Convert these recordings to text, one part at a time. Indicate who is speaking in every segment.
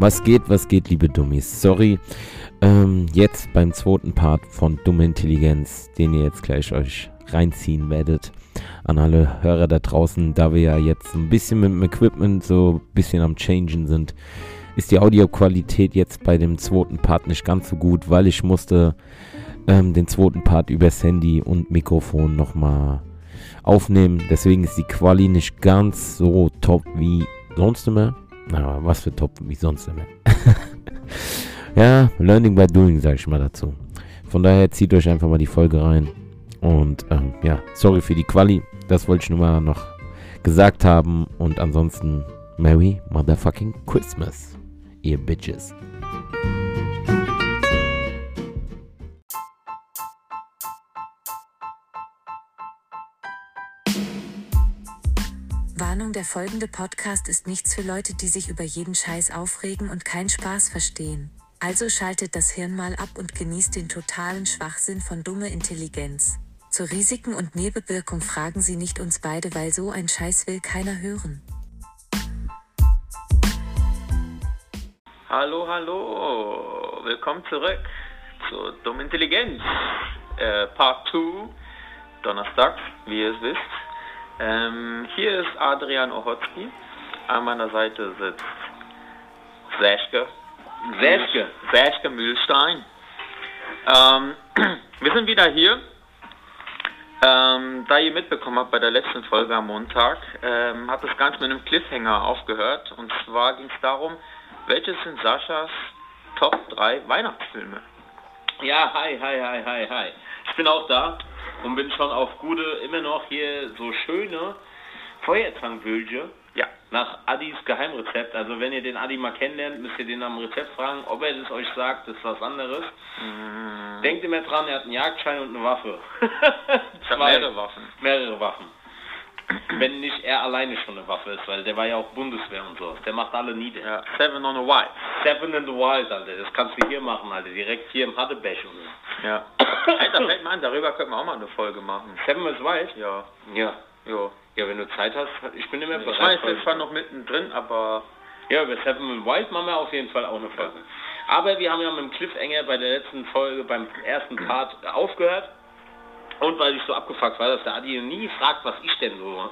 Speaker 1: Was geht, was geht, liebe Dummies? Sorry, ähm, jetzt beim zweiten Part von Dumme Intelligenz, den ihr jetzt gleich euch reinziehen werdet. An alle Hörer da draußen, da wir ja jetzt ein bisschen mit dem Equipment so ein bisschen am Changen sind, ist die Audioqualität jetzt bei dem zweiten Part nicht ganz so gut, weil ich musste ähm, den zweiten Part übers Handy und Mikrofon nochmal aufnehmen. Deswegen ist die Quali nicht ganz so top wie sonst immer. Na, was für top wie sonst immer. ja, Learning by Doing, sage ich mal dazu. Von daher zieht euch einfach mal die Folge rein. Und ähm, ja, sorry für die Quali. Das wollte ich nur mal noch gesagt haben. Und ansonsten, Merry Motherfucking Christmas, ihr Bitches.
Speaker 2: Warnung, der folgende Podcast ist nichts für Leute, die sich über jeden Scheiß aufregen und keinen Spaß verstehen. Also schaltet das Hirn mal ab und genießt den totalen Schwachsinn von dumme Intelligenz. Zu Risiken und Nebenwirkung fragen Sie nicht uns beide, weil so ein Scheiß will keiner hören.
Speaker 3: Hallo, hallo, willkommen zurück zu Dumm Intelligenz, äh, Part 2, Donnerstag, wie ihr es wisst. Ähm, hier ist Adrian Ochotski, an meiner Seite sitzt Säschke,
Speaker 4: Säschke.
Speaker 3: Säschke Mühlstein. Ähm, wir sind wieder hier. Ähm, da ihr mitbekommen habt bei der letzten Folge am Montag, ähm, hat das Ganze mit einem Cliffhanger aufgehört. Und zwar ging es darum, welches sind Saschas Top 3 Weihnachtsfilme?
Speaker 4: Ja, hi, hi, hi, hi, hi. Ich bin auch da und bin schon auf gute, immer noch hier so schöne Feuerzangenwülche
Speaker 3: Ja.
Speaker 4: nach Adis Geheimrezept. Also wenn ihr den Adi mal kennenlernt, müsst ihr den am Rezept fragen. Ob er das euch sagt, ist was anderes.
Speaker 3: Mhm.
Speaker 4: Denkt immer dran, er hat einen Jagdschein und eine Waffe.
Speaker 3: Ich habe
Speaker 4: Zwei.
Speaker 3: mehrere Waffen.
Speaker 4: Mehrere Waffen. Wenn nicht er alleine schon eine Waffe ist, weil der war ja auch Bundeswehr und so. Der macht alle nieder.
Speaker 3: Ja, Seven on a White.
Speaker 4: Seven in the Wild, Alter. Das kannst du hier machen, Alter. Direkt hier im Haddebech und so.
Speaker 3: Ja. Da fällt mir an, darüber könnten wir auch mal eine Folge machen.
Speaker 4: Seven is Wild?
Speaker 3: Ja.
Speaker 4: Ja.
Speaker 3: Jo.
Speaker 4: Ja, wenn du Zeit hast, ich bin immer
Speaker 3: Ich
Speaker 4: bereit.
Speaker 3: meine, es
Speaker 4: Folgen
Speaker 3: ist zwar noch mittendrin, aber
Speaker 4: Ja, über Seven and Wild machen wir auf jeden Fall auch eine Folge. Aber wir haben ja mit dem Cliffhanger bei der letzten Folge, beim ersten Part aufgehört. Und weil ich so abgefuckt war, dass der Adi nie fragt, was ich denn so.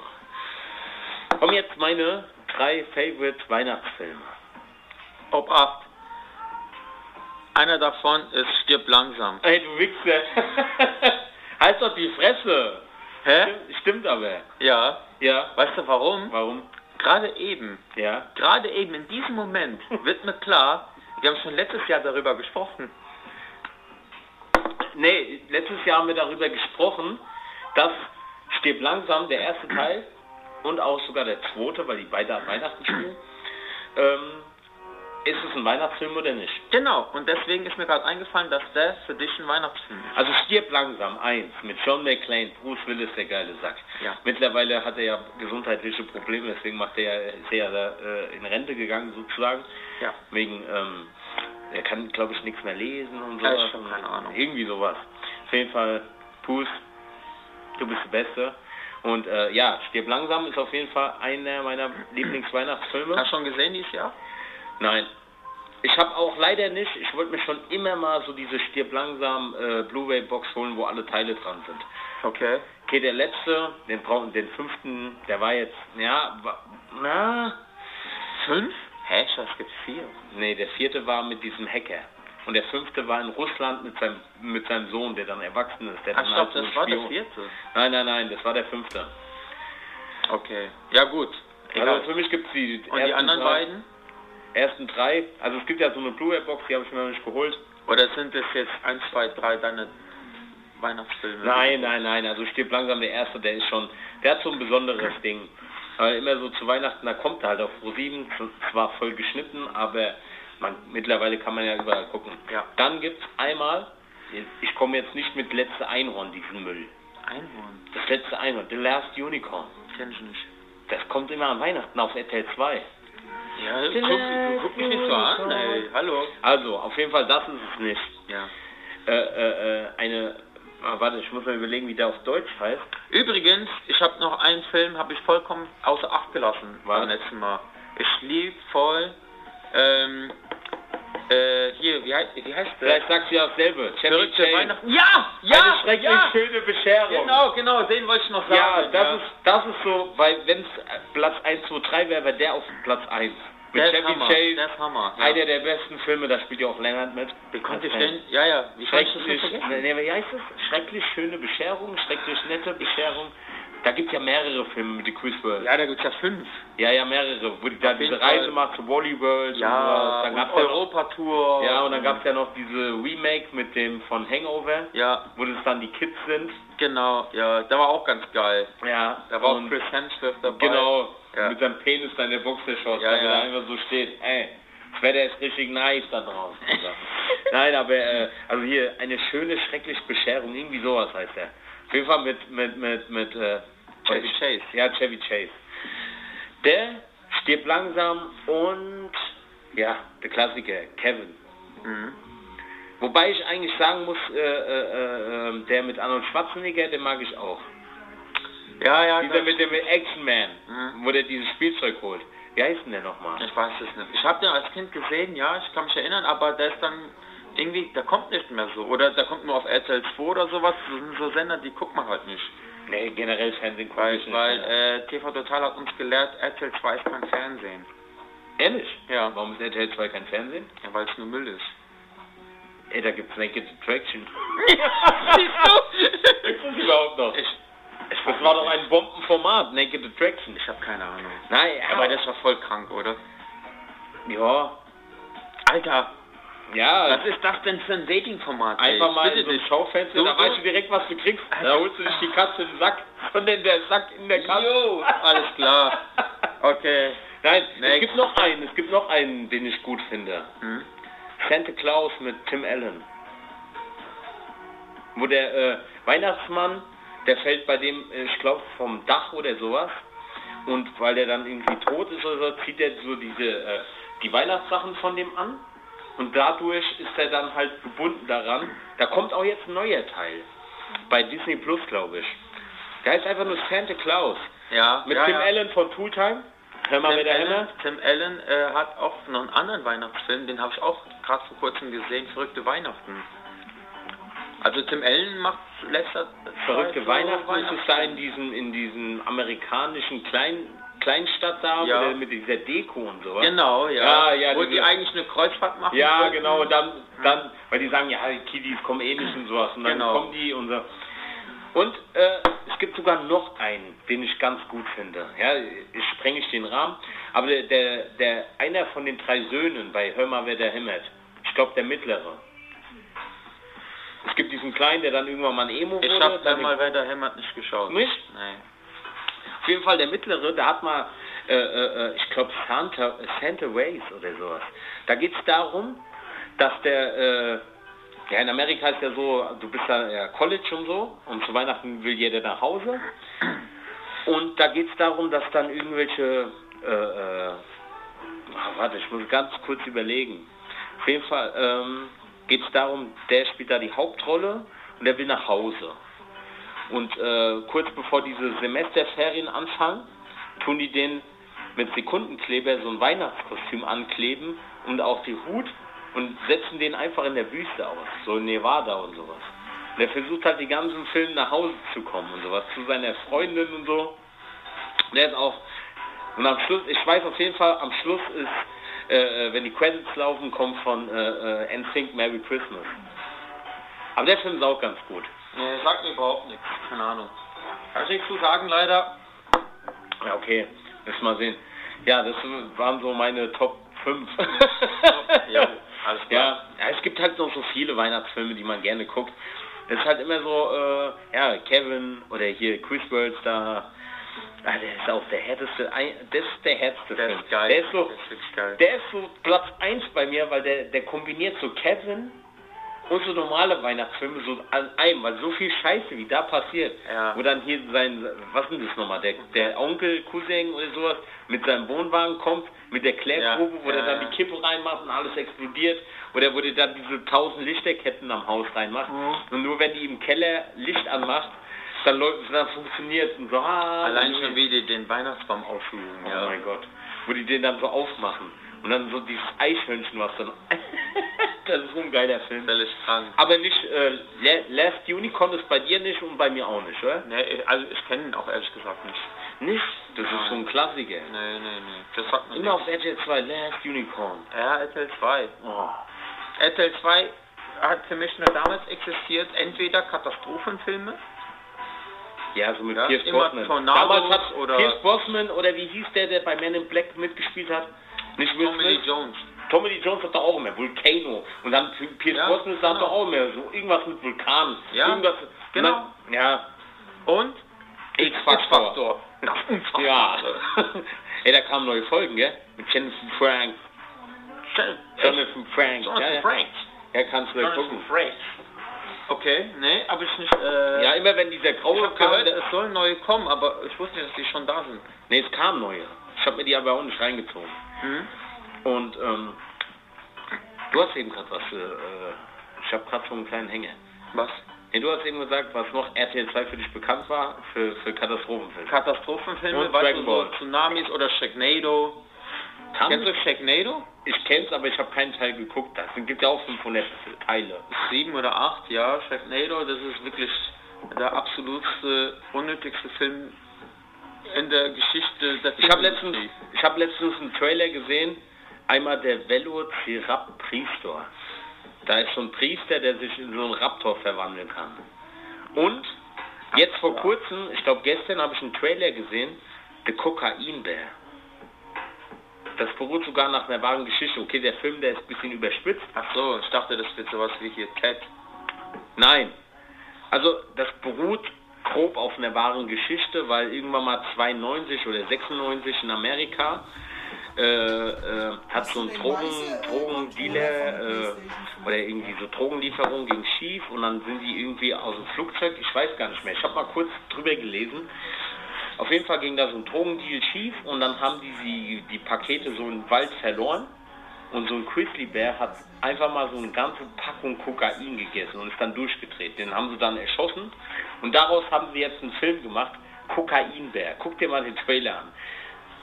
Speaker 4: Kommen jetzt meine drei Favorite Weihnachtsfilme.
Speaker 3: ob 8. Einer davon ist Stirb langsam.
Speaker 4: Ey, du Wichser. halt doch die Fresse.
Speaker 3: Hä?
Speaker 4: Stimmt, stimmt aber.
Speaker 3: Ja.
Speaker 4: Ja.
Speaker 3: Weißt du warum?
Speaker 4: Warum?
Speaker 3: Gerade eben,
Speaker 4: Ja.
Speaker 3: gerade eben in diesem Moment wird mir klar, wir haben schon letztes Jahr darüber gesprochen.
Speaker 4: Nee, letztes Jahr haben wir darüber gesprochen, dass Stirb langsam, der erste Teil und auch sogar der zweite, weil die beide an Weihnachten spielen, ähm, ist es ein Weihnachtsfilm oder nicht?
Speaker 3: Genau, und deswegen ist mir gerade eingefallen, dass der für dich ein Weihnachtsfilm ist.
Speaker 4: Also Stirb langsam, eins, mit John McClane, Bruce Willis, der geile Sack.
Speaker 3: Ja.
Speaker 4: Mittlerweile hat er ja gesundheitliche Probleme, deswegen macht er ja, ist er ja äh, in Rente gegangen sozusagen.
Speaker 3: Ja.
Speaker 4: Wegen, ähm, er kann, glaube ich, nichts mehr lesen und
Speaker 3: Ja,
Speaker 4: sowas.
Speaker 3: ich hab keine Ahnung.
Speaker 4: Irgendwie sowas. Auf jeden Fall, Puss, du bist der Beste. Und äh, ja, Stirb langsam ist auf jeden Fall einer meiner Lieblingsweihnachtsfilme.
Speaker 3: Hast du schon gesehen dieses Jahr?
Speaker 4: Nein. Ich habe auch leider nicht, ich wollte mir schon immer mal so diese Stirb langsam äh, Blu-ray-Box holen, wo alle Teile dran sind.
Speaker 3: Okay.
Speaker 4: Okay, der letzte, den brauchen den fünften, der war jetzt, ja, na,
Speaker 3: Fünf? Hä, Schatz, es gibt vier.
Speaker 4: nee, der vierte war mit diesem Hacker. Und der fünfte war in Russland mit seinem, mit seinem Sohn, der dann erwachsen ist. Der
Speaker 3: Ach, ich
Speaker 4: halt
Speaker 3: das war der vierte.
Speaker 4: Nein, nein, nein, das war der fünfte.
Speaker 3: Okay. Ja, gut. Egal.
Speaker 4: Also für mich gibt es die
Speaker 3: und die anderen
Speaker 4: drei,
Speaker 3: beiden?
Speaker 4: ersten drei, also es gibt ja so eine Blu-ray-Box, die habe ich mir noch nicht geholt.
Speaker 3: Oder sind es jetzt 1, 2, 3 deine Weihnachtsfilme?
Speaker 4: Nein, nein, nein, also stirbt langsam der erste, der ist schon, der hat so ein besonderes Ding. Weil immer so zu Weihnachten, da kommt er halt auf Pro 7, zwar voll geschnitten, aber man, mittlerweile kann man ja überall gucken.
Speaker 3: Ja.
Speaker 4: Dann gibt's einmal, ich komme jetzt nicht mit letzte Einhorn, diesen Müll.
Speaker 3: Einhorn.
Speaker 4: Das letzte Einhorn, The Last Unicorn.
Speaker 3: Kenn ich nicht.
Speaker 4: Das kommt immer an Weihnachten auf RTL 2.
Speaker 3: Ja, guck, guck mich nicht so an, ey. Hallo.
Speaker 4: Also, auf jeden Fall, das ist es nicht.
Speaker 3: Ja.
Speaker 4: Äh, äh, äh, eine, ah, warte, ich muss mal überlegen, wie der auf Deutsch heißt.
Speaker 3: Übrigens, ich habe noch einen Film, habe ich vollkommen außer Acht gelassen
Speaker 4: Was?
Speaker 3: beim letzten Mal. Ich lieb voll ähm, äh, hier, wie heißt, wie heißt der?
Speaker 4: Vielleicht sagst du ja dasselbe.
Speaker 3: Verrückte. Weihnachten. Ja, ja,
Speaker 4: Eine schrecklich
Speaker 3: ja.
Speaker 4: schöne Bescherung.
Speaker 3: Genau, genau, den wollte ich noch sagen.
Speaker 4: Ja, das ist das ist so, weil wenn es Platz 1, 2, 3 wäre, wäre der auf Platz 1. Mit
Speaker 3: der ist
Speaker 4: Chevy
Speaker 3: Hammer,
Speaker 4: Chase,
Speaker 3: der ist Hammer. Ja.
Speaker 4: einer der besten Filme, da spielt ja auch Leonard mit. Okay.
Speaker 3: denn? Ja, ja. Wie das
Speaker 4: Schrecklich, nee, wie heißt es? Schrecklich schöne Bescherung, schrecklich nette Bescherung. Da gibt ja mehrere Filme mit The Chris World.
Speaker 3: Ja, da gibt's ja fünf.
Speaker 4: Ja, ja, mehrere, wo die da diese Reise macht zu Wally World
Speaker 3: Ja,
Speaker 4: und. Dann
Speaker 3: und Europatour.
Speaker 4: ja, und dann gab es ja noch diese Remake mit dem von Hangover,
Speaker 3: Ja,
Speaker 4: wo das dann die Kids sind.
Speaker 3: genau. Ja, da war auch ganz geil.
Speaker 4: Ja,
Speaker 3: Da war auch
Speaker 4: und
Speaker 3: Chris Hemsworth dabei.
Speaker 4: Genau,
Speaker 3: Ja.
Speaker 4: mit seinem Penis da in der Boxershot,
Speaker 3: Ja,
Speaker 4: ja,
Speaker 3: ja.
Speaker 4: da einfach so steht, ey, das Wetter ist richtig nice da draußen. Nein, aber, äh, also hier, eine schöne, schreckliche Bescherung, irgendwie sowas heißt er. Auf jeden Fall mit, mit, mit, mit, äh,
Speaker 3: Chevy Chase.
Speaker 4: Ja, Chevy Chase. Der stirbt langsam und, ja, der Klassiker, Kevin.
Speaker 3: Mhm.
Speaker 4: Wobei ich eigentlich sagen muss, äh, äh, äh, der mit Arnold Schwarzenegger, den mag ich auch.
Speaker 3: Ja, ja.
Speaker 4: Dieser mit dem Action Man,
Speaker 3: Mhm.
Speaker 4: wo der dieses Spielzeug holt. Wie heißt denn der nochmal?
Speaker 3: Ich weiß es nicht. Ich habe den als Kind gesehen, ja, ich kann mich erinnern, aber der ist dann irgendwie, der kommt nicht mehr so. Oder der kommt nur auf RTL 2 oder sowas. Das sind so Sender, die guckt man halt nicht.
Speaker 4: Nee, generell Fernsehen
Speaker 3: Weil,
Speaker 4: ich nicht
Speaker 3: weil äh, TV Total hat uns gelehrt, RTL 2 ist kein Fernsehen.
Speaker 4: Ehrlich?
Speaker 3: Ja.
Speaker 4: Warum ist RTL 2 kein Fernsehen?
Speaker 3: Ja, weil es nur Müll ist.
Speaker 4: Ey, da gibt's Naked Attraction.
Speaker 3: Siehst du?
Speaker 4: Gibt's das überhaupt noch?
Speaker 3: Ich, ich
Speaker 4: Das war doch ein Bombenformat, Naked Attraction.
Speaker 3: Ich habe keine Ahnung.
Speaker 4: Nein,
Speaker 3: Aber das war voll krank, oder?
Speaker 4: Ja.
Speaker 3: Alter,
Speaker 4: Ja,
Speaker 3: was ist das denn für ein Dating-Format? ey?
Speaker 4: einfach mal
Speaker 3: Bitte
Speaker 4: in so ein. Schaufenster,
Speaker 3: So,
Speaker 4: da
Speaker 3: so.
Speaker 4: weißt du direkt, was du kriegst. Da holst du dich die Katze in den Sack, sondern der Sack in der Katze.
Speaker 3: Jo, alles klar. Okay.
Speaker 4: Nein, es
Speaker 3: Next.
Speaker 4: gibt noch einen, es gibt noch einen, den ich gut finde.
Speaker 3: Hm?
Speaker 4: Santa Claus mit Tim Allen. Wo der äh, Weihnachtsmann, der fällt bei dem, äh, ich glaube, vom Dach oder sowas. Und weil der dann irgendwie tot ist oder so, zieht er so diese, äh, die Weihnachtssachen von dem an. Und dadurch ist er dann halt gebunden daran. Da kommt auch jetzt ein neuer Teil. Bei Disney Plus, glaube ich. Der heißt einfach nur Santa Claus.
Speaker 3: Ja,
Speaker 4: Mit
Speaker 3: ja,
Speaker 4: Tim
Speaker 3: ja.
Speaker 4: Allen von Tooltime. Hör mal,
Speaker 3: Tim
Speaker 4: wer der
Speaker 3: Allen. Tim Allen äh, hat auch noch einen anderen Weihnachtsfilm, den habe ich auch gerade vor kurzem gesehen, Verrückte Weihnachten. Also Tim Allen macht letzter
Speaker 4: Verrückte
Speaker 3: Zeit so
Speaker 4: Weihnachten ist es da in diesem, in diesem amerikanischen Klein, Kleinstadt da,
Speaker 3: Ja.
Speaker 4: mit dieser Deko und sowas.
Speaker 3: Genau, ja.
Speaker 4: Ja, ja,
Speaker 3: Wo die eigentlich eine Kreuzfahrt machen
Speaker 4: Ja,
Speaker 3: wollten.
Speaker 4: genau, und dann, dann, weil die sagen, ja, die Kiddies kommen eh nicht und sowas, und dann
Speaker 3: Genau.
Speaker 4: kommen die und so. Und äh, es gibt sogar noch einen, den ich ganz gut finde. Ja, ich sprenge ich den Rahmen, aber der, der, der, einer von den drei Söhnen bei Hör mal, wer der hämmert, ich glaube der mittlere. Es gibt diesen kleinen, der dann irgendwann mal ein Emo
Speaker 3: Ich
Speaker 4: wurde.
Speaker 3: habe
Speaker 4: dann
Speaker 3: da mal der Hämmert nicht geschaut.
Speaker 4: Nicht?
Speaker 3: Nee.
Speaker 4: Auf jeden Fall der mittlere, der hat mal, äh, äh, äh, ich glaube Santa, Santa Ways oder sowas. Da geht es darum, dass der, äh, ja in Amerika ist ja so, du bist da ja College und so und zu Weihnachten will jeder nach Hause. Und da geht es darum, dass dann irgendwelche, äh, äh, ah, warte, ich muss ganz kurz überlegen. Auf jeden Fall ähm, geht es darum, der spielt da die Hauptrolle und der will nach Hause. Und äh, kurz bevor diese Semesterferien anfangen, tun die den mit Sekundenkleber so ein Weihnachtskostüm ankleben und auch die Hut und setzen den einfach in der Wüste aus, so in Nevada und sowas. Und er versucht halt die ganzen Filme nach Hause zu kommen und sowas, zu seiner Freundin und so. Und er ist auch, und am Schluss, ich weiß auf jeden Fall, am Schluss ist, äh, äh, wenn die Credits laufen, kommt von äh, äh, NSYNC Merry Christmas. Aber der Film ist auch ganz gut.
Speaker 3: Nee, sagt mir überhaupt nichts. Keine Ahnung. Kann ich nichts zu sagen, leider.
Speaker 4: Ja, okay. Lass mal sehen. Ja, das waren so meine Top 5.
Speaker 3: Ja, alles klar.
Speaker 4: ja, es gibt halt noch so viele Weihnachtsfilme, die man gerne guckt. Es ist halt immer so, äh, ja, Kevin oder hier Chris Words da. Ah, der ist auch der härteste, das ist der härteste
Speaker 3: Der
Speaker 4: Film.
Speaker 3: ist geil.
Speaker 4: Der ist so,
Speaker 3: Der ist
Speaker 4: der so Platz 1 bei mir, weil der, der kombiniert so Kevin und so normale Weihnachtsfilme so an einem, weil so viel Scheiße wie da passiert.
Speaker 3: Ja.
Speaker 4: Wo dann hier sein, was ist denn das nochmal, der, der Onkel, Cousin oder sowas mit seinem Wohnwagen kommt, mit der Klärprobe,
Speaker 3: Ja,
Speaker 4: wo der
Speaker 3: ja,
Speaker 4: dann
Speaker 3: ja.
Speaker 4: die Kippe reinmacht und alles explodiert. Oder wo der dann diese tausend Lichterketten am Haus reinmacht.
Speaker 3: Mhm.
Speaker 4: Und nur wenn die im Keller Licht anmacht, dann, läuft, dann funktioniert und so. Ah,
Speaker 3: Allein schon wie die den Weihnachtsbaum aufführen.
Speaker 4: Oh
Speaker 3: Ja.
Speaker 4: mein Gott. Wo die den dann so aufmachen. Und dann so dieses Eichhörnchen, was dann... das ist so ein geiler Film.
Speaker 3: Völlig krank.
Speaker 4: Aber nicht, äh, La- Last Unicorn ist bei dir nicht und bei mir auch nicht, oder?
Speaker 3: Nee, also ich kenne ihn auch ehrlich gesagt nicht.
Speaker 4: Nicht? Das ist so ein Klassiker.
Speaker 3: Nee, nee, nee. Das sagt mir
Speaker 4: Immer auf. RTL 2, Last Unicorn.
Speaker 3: Ja, RTL 2.
Speaker 4: Oh.
Speaker 3: RTL 2 hat für mich nur damals existiert, entweder Katastrophenfilme,
Speaker 4: Ja, so mit
Speaker 3: Ja,
Speaker 4: Pierce Brosnan.
Speaker 3: Tornados
Speaker 4: Damals hat
Speaker 3: oder-
Speaker 4: Pierce Brosnan oder wie hieß der, der bei Men in Black mitgespielt hat? Nicht Will
Speaker 3: Tommy Lee? Jones.
Speaker 4: Tommy Lee Jones hat doch auch immer, Volcano. Und dann Pierce
Speaker 3: Ja,
Speaker 4: Brosnan
Speaker 3: genau.
Speaker 4: doch auch immer so irgendwas mit Vulkan.
Speaker 3: Ja,
Speaker 4: irgendwas,
Speaker 3: genau.
Speaker 4: Na, ja,
Speaker 3: Und
Speaker 4: X-Factor. Ja. Ey, da kamen neue Folgen, gell? Mit Jennifer Frank. Jonathan Frank.
Speaker 3: Jonathan
Speaker 4: ja, ja.
Speaker 3: Frank.
Speaker 4: Ja, kannst du
Speaker 3: Jonathan
Speaker 4: gucken.
Speaker 3: Frank. Okay, nee, aber ich nicht. Äh,
Speaker 4: Ja, immer wenn dieser
Speaker 3: ich
Speaker 4: Graue kam,
Speaker 3: gehört, es sollen neue kommen, aber ich wusste nicht, dass die schon da sind.
Speaker 4: Nee, es kamen neue. Ich habe mir die aber auch nicht reingezogen.
Speaker 3: Mhm.
Speaker 4: Und ähm, du hast eben gerade was. Äh, ich habe gerade so einen kleinen Hänger.
Speaker 3: Was?
Speaker 4: Nee, du hast eben gesagt, was noch RTL 2 für dich bekannt war, für, für Katastrophenfilme.
Speaker 3: Katastrophenfilme, weißt du, so. Tsunamis oder Sharknado. Kennst du Sharknado?
Speaker 4: Ich kenn's, aber ich habe keinen Teil geguckt. Das gibt ja auch 500 Teile.
Speaker 3: Sieben oder acht, ja, Sharknado, das ist wirklich der absolutste, unnötigste Film in der Geschichte der
Speaker 4: Ich habe letztens, ich habe letztens einen Trailer gesehen. Einmal der Velociraptor. Da ist so ein Priester, der sich in so einen Raptor verwandeln kann. Und jetzt vor kurzem, ich glaube gestern, habe ich einen Trailer gesehen, der Kokainbär. Das beruht sogar nach einer wahren Geschichte. Okay, der Film, der ist ein bisschen überspitzt.
Speaker 3: Ach so, ich dachte, das wird sowas wie hier Cat.
Speaker 4: Nein. Also das beruht grob auf einer wahren Geschichte, weil irgendwann mal 92 oder 96 in Amerika äh, äh, hat so ein Drogen, Drogendealer äh, oder irgendwie so Drogenlieferung ging schief und dann sind die irgendwie aus dem Flugzeug, ich weiß gar nicht mehr, ich habe mal kurz drüber gelesen. Auf jeden Fall ging da so ein Drogendeal schief und dann haben die die, die Pakete so im Wald verloren und so ein Grizzlybär hat einfach mal so eine ganze Packung Kokain gegessen und ist dann durchgedreht. Den haben sie dann erschossen und daraus haben sie jetzt einen Film gemacht, Kokainbär. Guck dir mal den Trailer an.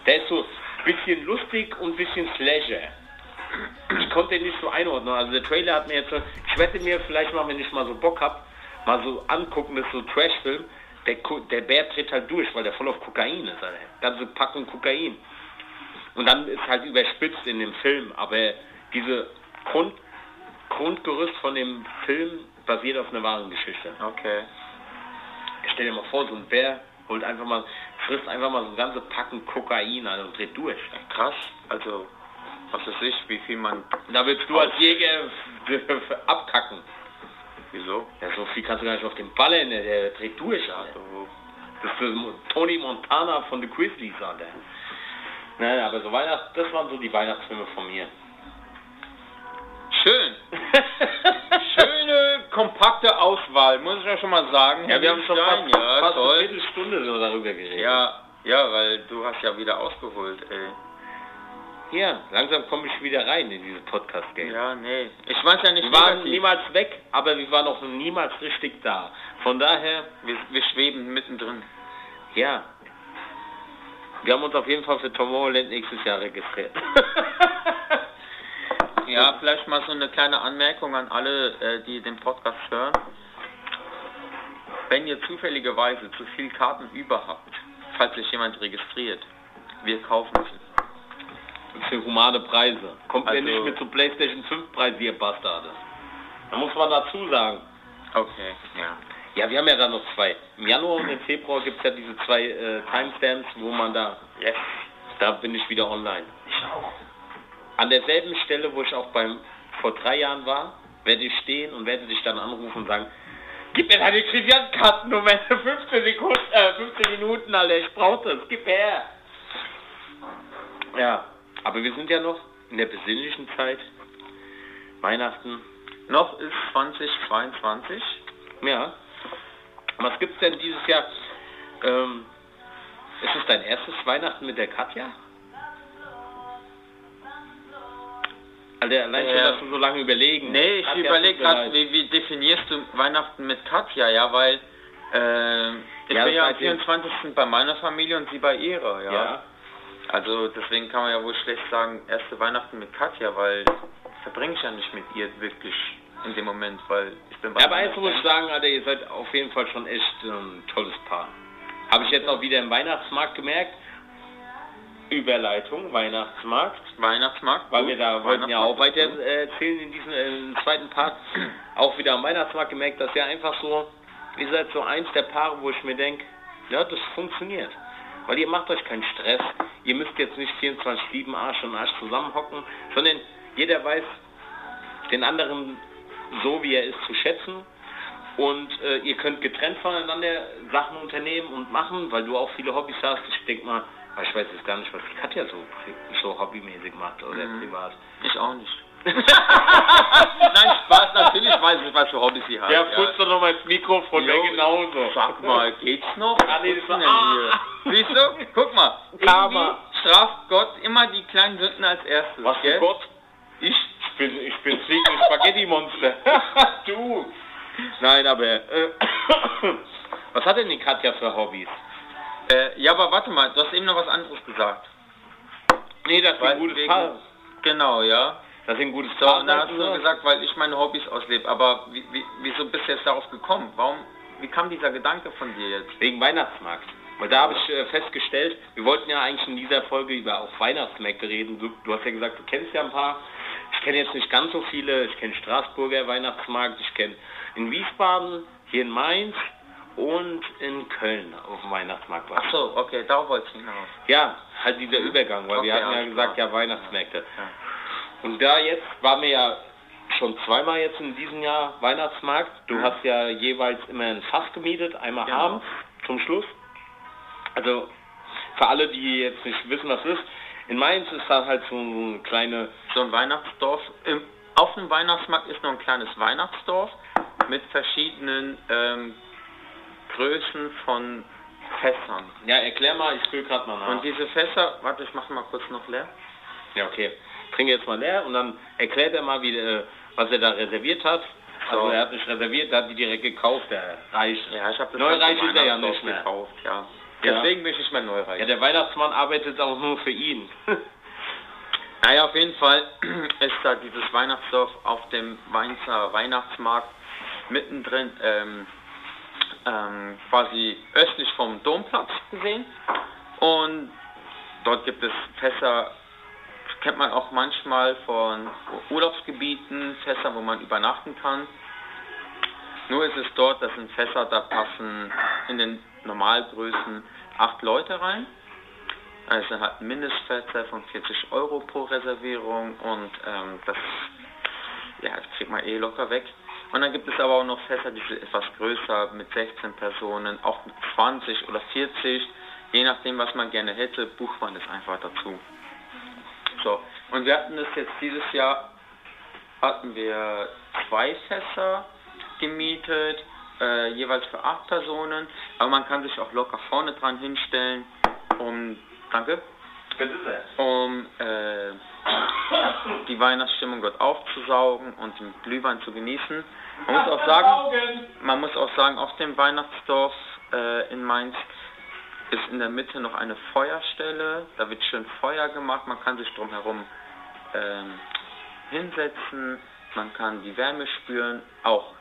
Speaker 4: Der ist so ein bisschen lustig und ein bisschen Slasher. Ich konnte den nicht so einordnen. Also der Trailer hat mir jetzt so, ich wette mir vielleicht mal, wenn ich mal so Bock hab, mal so angucken, das ist so ein Trashfilm, der, der Bär dreht halt durch, weil der voll auf Kokain ist, Alter. Ganze Packung Kokain. Und dann ist halt überspitzt in dem Film, aber diese Grund, Grundgerüst von dem Film basiert auf einer wahren Geschichte.
Speaker 3: Okay.
Speaker 4: Stell dir mal vor, so ein Bär holt einfach mal, frisst einfach mal so eine ganze Packung Kokain Alter, und dreht durch.
Speaker 3: Krass, also, was weiß ich, wie viel man,
Speaker 4: da willst du als Jäger abkacken.
Speaker 3: Wieso?
Speaker 4: Ja, so viel kannst du gar nicht auf den Ballern, der, der dreht durch, Alter. Das ist Tony Montana von The Grizzlies, Alter. Nein, aber so Weihnachts, das waren so die Weihnachtsfilme von mir.
Speaker 3: Schön. Schöne, kompakte Auswahl, muss ich ja schon mal sagen.
Speaker 4: Ja, wir haben schon fast,
Speaker 3: ja,
Speaker 4: fast eine. Viertelstunde so darüber geredet.
Speaker 3: Ja, ja, weil du hast ja wieder ausgeholt, ey.
Speaker 4: Ja, langsam komme ich wieder rein in dieses Podcast-Game.
Speaker 3: Ja, nee. Ich weiß ja nicht,
Speaker 4: Wir waren
Speaker 3: negativ.
Speaker 4: niemals weg, aber wir waren auch niemals richtig da. Von daher,
Speaker 3: wir, wir schweben mittendrin.
Speaker 4: ja. Wir haben uns auf jeden Fall für Tomorrowland nächstes Jahr registriert.
Speaker 3: Ja, vielleicht mal so eine kleine Anmerkung an alle, äh, die den Podcast hören. Wenn ihr zufälligerweise zu viel Karten über habt, falls sich jemand registriert, wir kaufen sie.
Speaker 4: Für humane Preise. Kommt mir
Speaker 3: Also-
Speaker 4: nicht mit zu PlayStation 5 Preis, ihr Bastarde. Da muss man dazu sagen.
Speaker 3: Okay, ja.
Speaker 4: Ja, wir haben ja da noch zwei. Im Januar und im Februar gibt es ja diese zwei äh, Timestamps, wo man da,
Speaker 3: Yes.
Speaker 4: da bin ich wieder online.
Speaker 3: Ich auch.
Speaker 4: An derselben Stelle, wo ich auch beim vor drei Jahren war, werde ich stehen und werde dich dann anrufen und sagen, gib mir deine Kreditkartennummer, 15 Sekunden, äh, 15 Minuten, Alter, ich brauche das, gib her. Ja, aber wir sind ja noch in der besinnlichen Zeit. Weihnachten,
Speaker 3: Noch ist 2022.
Speaker 4: ja. Was gibt's denn dieses Jahr? Ähm, ist es dein erstes Weihnachten mit der Katja? Also allein schon,
Speaker 3: Ja.
Speaker 4: dass du so lange überlegen.
Speaker 3: Nee, ich überlege gerade, wie, wie definierst du Weihnachten mit Katja, ja, weil äh, ich
Speaker 4: Ja,
Speaker 3: bin ja am
Speaker 4: seitdem-
Speaker 3: 24. bei meiner Familie und sie bei ihrer, ja.
Speaker 4: Ja.
Speaker 3: Also deswegen kann man ja wohl schlecht sagen, erste Weihnachten mit Katja, weil verbringe ich ja nicht mit ihr wirklich in dem Moment, weil ich bin bei
Speaker 4: Ja, aber eins muss ich sagen, Alter, ihr seid auf jeden Fall schon echt ein tolles Paar. Habe ich jetzt auch wieder im Weihnachtsmarkt gemerkt. Überleitung, Weihnachtsmarkt.
Speaker 3: Weihnachtsmarkt.
Speaker 4: Weil
Speaker 3: gut.
Speaker 4: wir da wollten ja auch weiter äh, erzählen in diesem äh, zweiten Part. Auch wieder am Weihnachtsmarkt gemerkt, dass ihr einfach so, ihr seid so eins der Paare, wo ich mir denke, ja, das funktioniert. Weil ihr macht euch keinen Stress. Ihr müsst jetzt nicht 24-7 Arsch und Arsch zusammenhocken, sondern jeder weiß den anderen so, wie er ist, zu schätzen. Und äh, ihr könnt getrennt voneinander Sachen unternehmen und machen, weil du auch viele Hobbys hast. Ich denke mal, ich weiß jetzt gar nicht, was die Katja so, so hobbymäßig macht oder
Speaker 3: Mhm.
Speaker 4: privat.
Speaker 3: Ich auch nicht. Nein, Spaß, natürlich weiß ich, was für Hobbys sie hat.
Speaker 4: Ja, putzt doch nochmal ins Mikrofon,
Speaker 3: Jo,
Speaker 4: der genauso.
Speaker 3: Sag mal, geht's noch?
Speaker 4: Ah, nee, das
Speaker 3: denn
Speaker 4: war-
Speaker 3: hier? Siehst du? Guck mal.
Speaker 4: Karma.
Speaker 3: Straft Gott immer die kleinen Sünden als erstes.
Speaker 4: Was
Speaker 3: gell?
Speaker 4: für Gott?
Speaker 3: Ich?
Speaker 4: Ich bin, ich bin fliegende Spaghetti-Monster. du. Nein, aber, äh, was hat denn die Katja für Hobbys?
Speaker 3: Äh, ja, aber warte mal, du hast eben noch was anderes gesagt.
Speaker 4: Nee, das ist
Speaker 3: Weil
Speaker 4: ein gutes Paar.
Speaker 3: Genau, ja.
Speaker 4: Das ist ein gutes Paar.
Speaker 3: und dann hast du gesagt, weil ich meine Hobbys auslebe. Aber wie, wie, wieso bist du jetzt darauf gekommen? Warum, wie kam dieser Gedanke von dir jetzt?
Speaker 4: Wegen Weihnachtsmarkt. Weil da habe ich äh, festgestellt, wir wollten ja eigentlich in dieser Folge über auch Weihnachtsmärkte reden. Du, du hast ja gesagt, du kennst ja ein paar. Ich kenne jetzt nicht ganz so viele. Ich kenne Straßburger Weihnachtsmarkt, ich kenne in Wiesbaden, hier in Mainz und in Köln auf dem Weihnachtsmarkt war.
Speaker 3: Ach so, okay, darauf wollte ich hinaus.
Speaker 4: Ja, halt dieser Übergang, weil wir
Speaker 3: Okay,
Speaker 4: hatten ja gesagt,
Speaker 3: klar.
Speaker 4: ja Weihnachtsmärkte.
Speaker 3: Ja.
Speaker 4: Und da jetzt waren wir ja schon zweimal jetzt in diesem Jahr Weihnachtsmarkt. Du
Speaker 3: Mhm.
Speaker 4: hast ja jeweils immer ein Fass gemietet, einmal
Speaker 3: Genau.
Speaker 4: abends zum Schluss. Also für alle, die jetzt nicht wissen, was ist, in Mainz ist da halt so eine kleine,
Speaker 3: So ein Weihnachtsdorf. Im, auf dem Weihnachtsmarkt ist noch ein kleines Weihnachtsdorf mit verschiedenen ähm, Größen von Fässern.
Speaker 4: ja erklär mal, ich fülle gerade mal nach.
Speaker 3: Und diese Fässer, warte, ich mache mal kurz noch leer.
Speaker 4: ja, okay. Trinke jetzt mal leer und dann erklärt er mal, wie, äh, was er da reserviert hat. Also
Speaker 3: So.
Speaker 4: er hat nicht reserviert, er hat die direkt gekauft, der Reiche.
Speaker 3: Ja, ich habe das
Speaker 4: Neureich
Speaker 3: ganze
Speaker 4: ist er ja nicht mehr.
Speaker 3: gekauft, ja.
Speaker 4: Ja.
Speaker 3: Deswegen bin ich nicht mehr neureich.
Speaker 4: Ja, der Weihnachtsmann arbeitet auch nur für ihn.
Speaker 3: Naja, auf jeden Fall ist da dieses Weihnachtsdorf auf dem Mainzer Weihnachtsmarkt mittendrin, ähm, ähm, quasi östlich vom Domplatz gesehen. Und dort gibt es Fässer, kennt man auch manchmal von Urlaubsgebieten, Fässer, wo man übernachten kann. Nur ist es dort, das sind Fässer, da passen in den Normalgrößen acht Leute rein. Also hat ein Mindestfässer von 40 Euro pro Reservierung und ähm, das, ja, das kriegt man eh locker weg. Und dann gibt es aber auch noch Fässer, die sind etwas größer, mit 16 Personen, auch mit 20 oder 40. Je nachdem, was man gerne hätte, bucht man es einfach dazu. So, und wir hatten das jetzt dieses Jahr, hatten wir zwei Fässer gemietet, äh, jeweils für acht Personen. Aber man kann sich auch locker vorne dran hinstellen, um, danke, um äh, die Weihnachtsstimmung dort aufzusaugen und den Glühwein zu genießen. Man muss auch sagen, man muss auch sagen, auf dem Weihnachtsdorf äh, in Mainz ist in der Mitte noch eine Feuerstelle. Da wird schön Feuer gemacht. Man kann sich drumherum ähm, hinsetzen. Man kann die Wärme spüren. Auch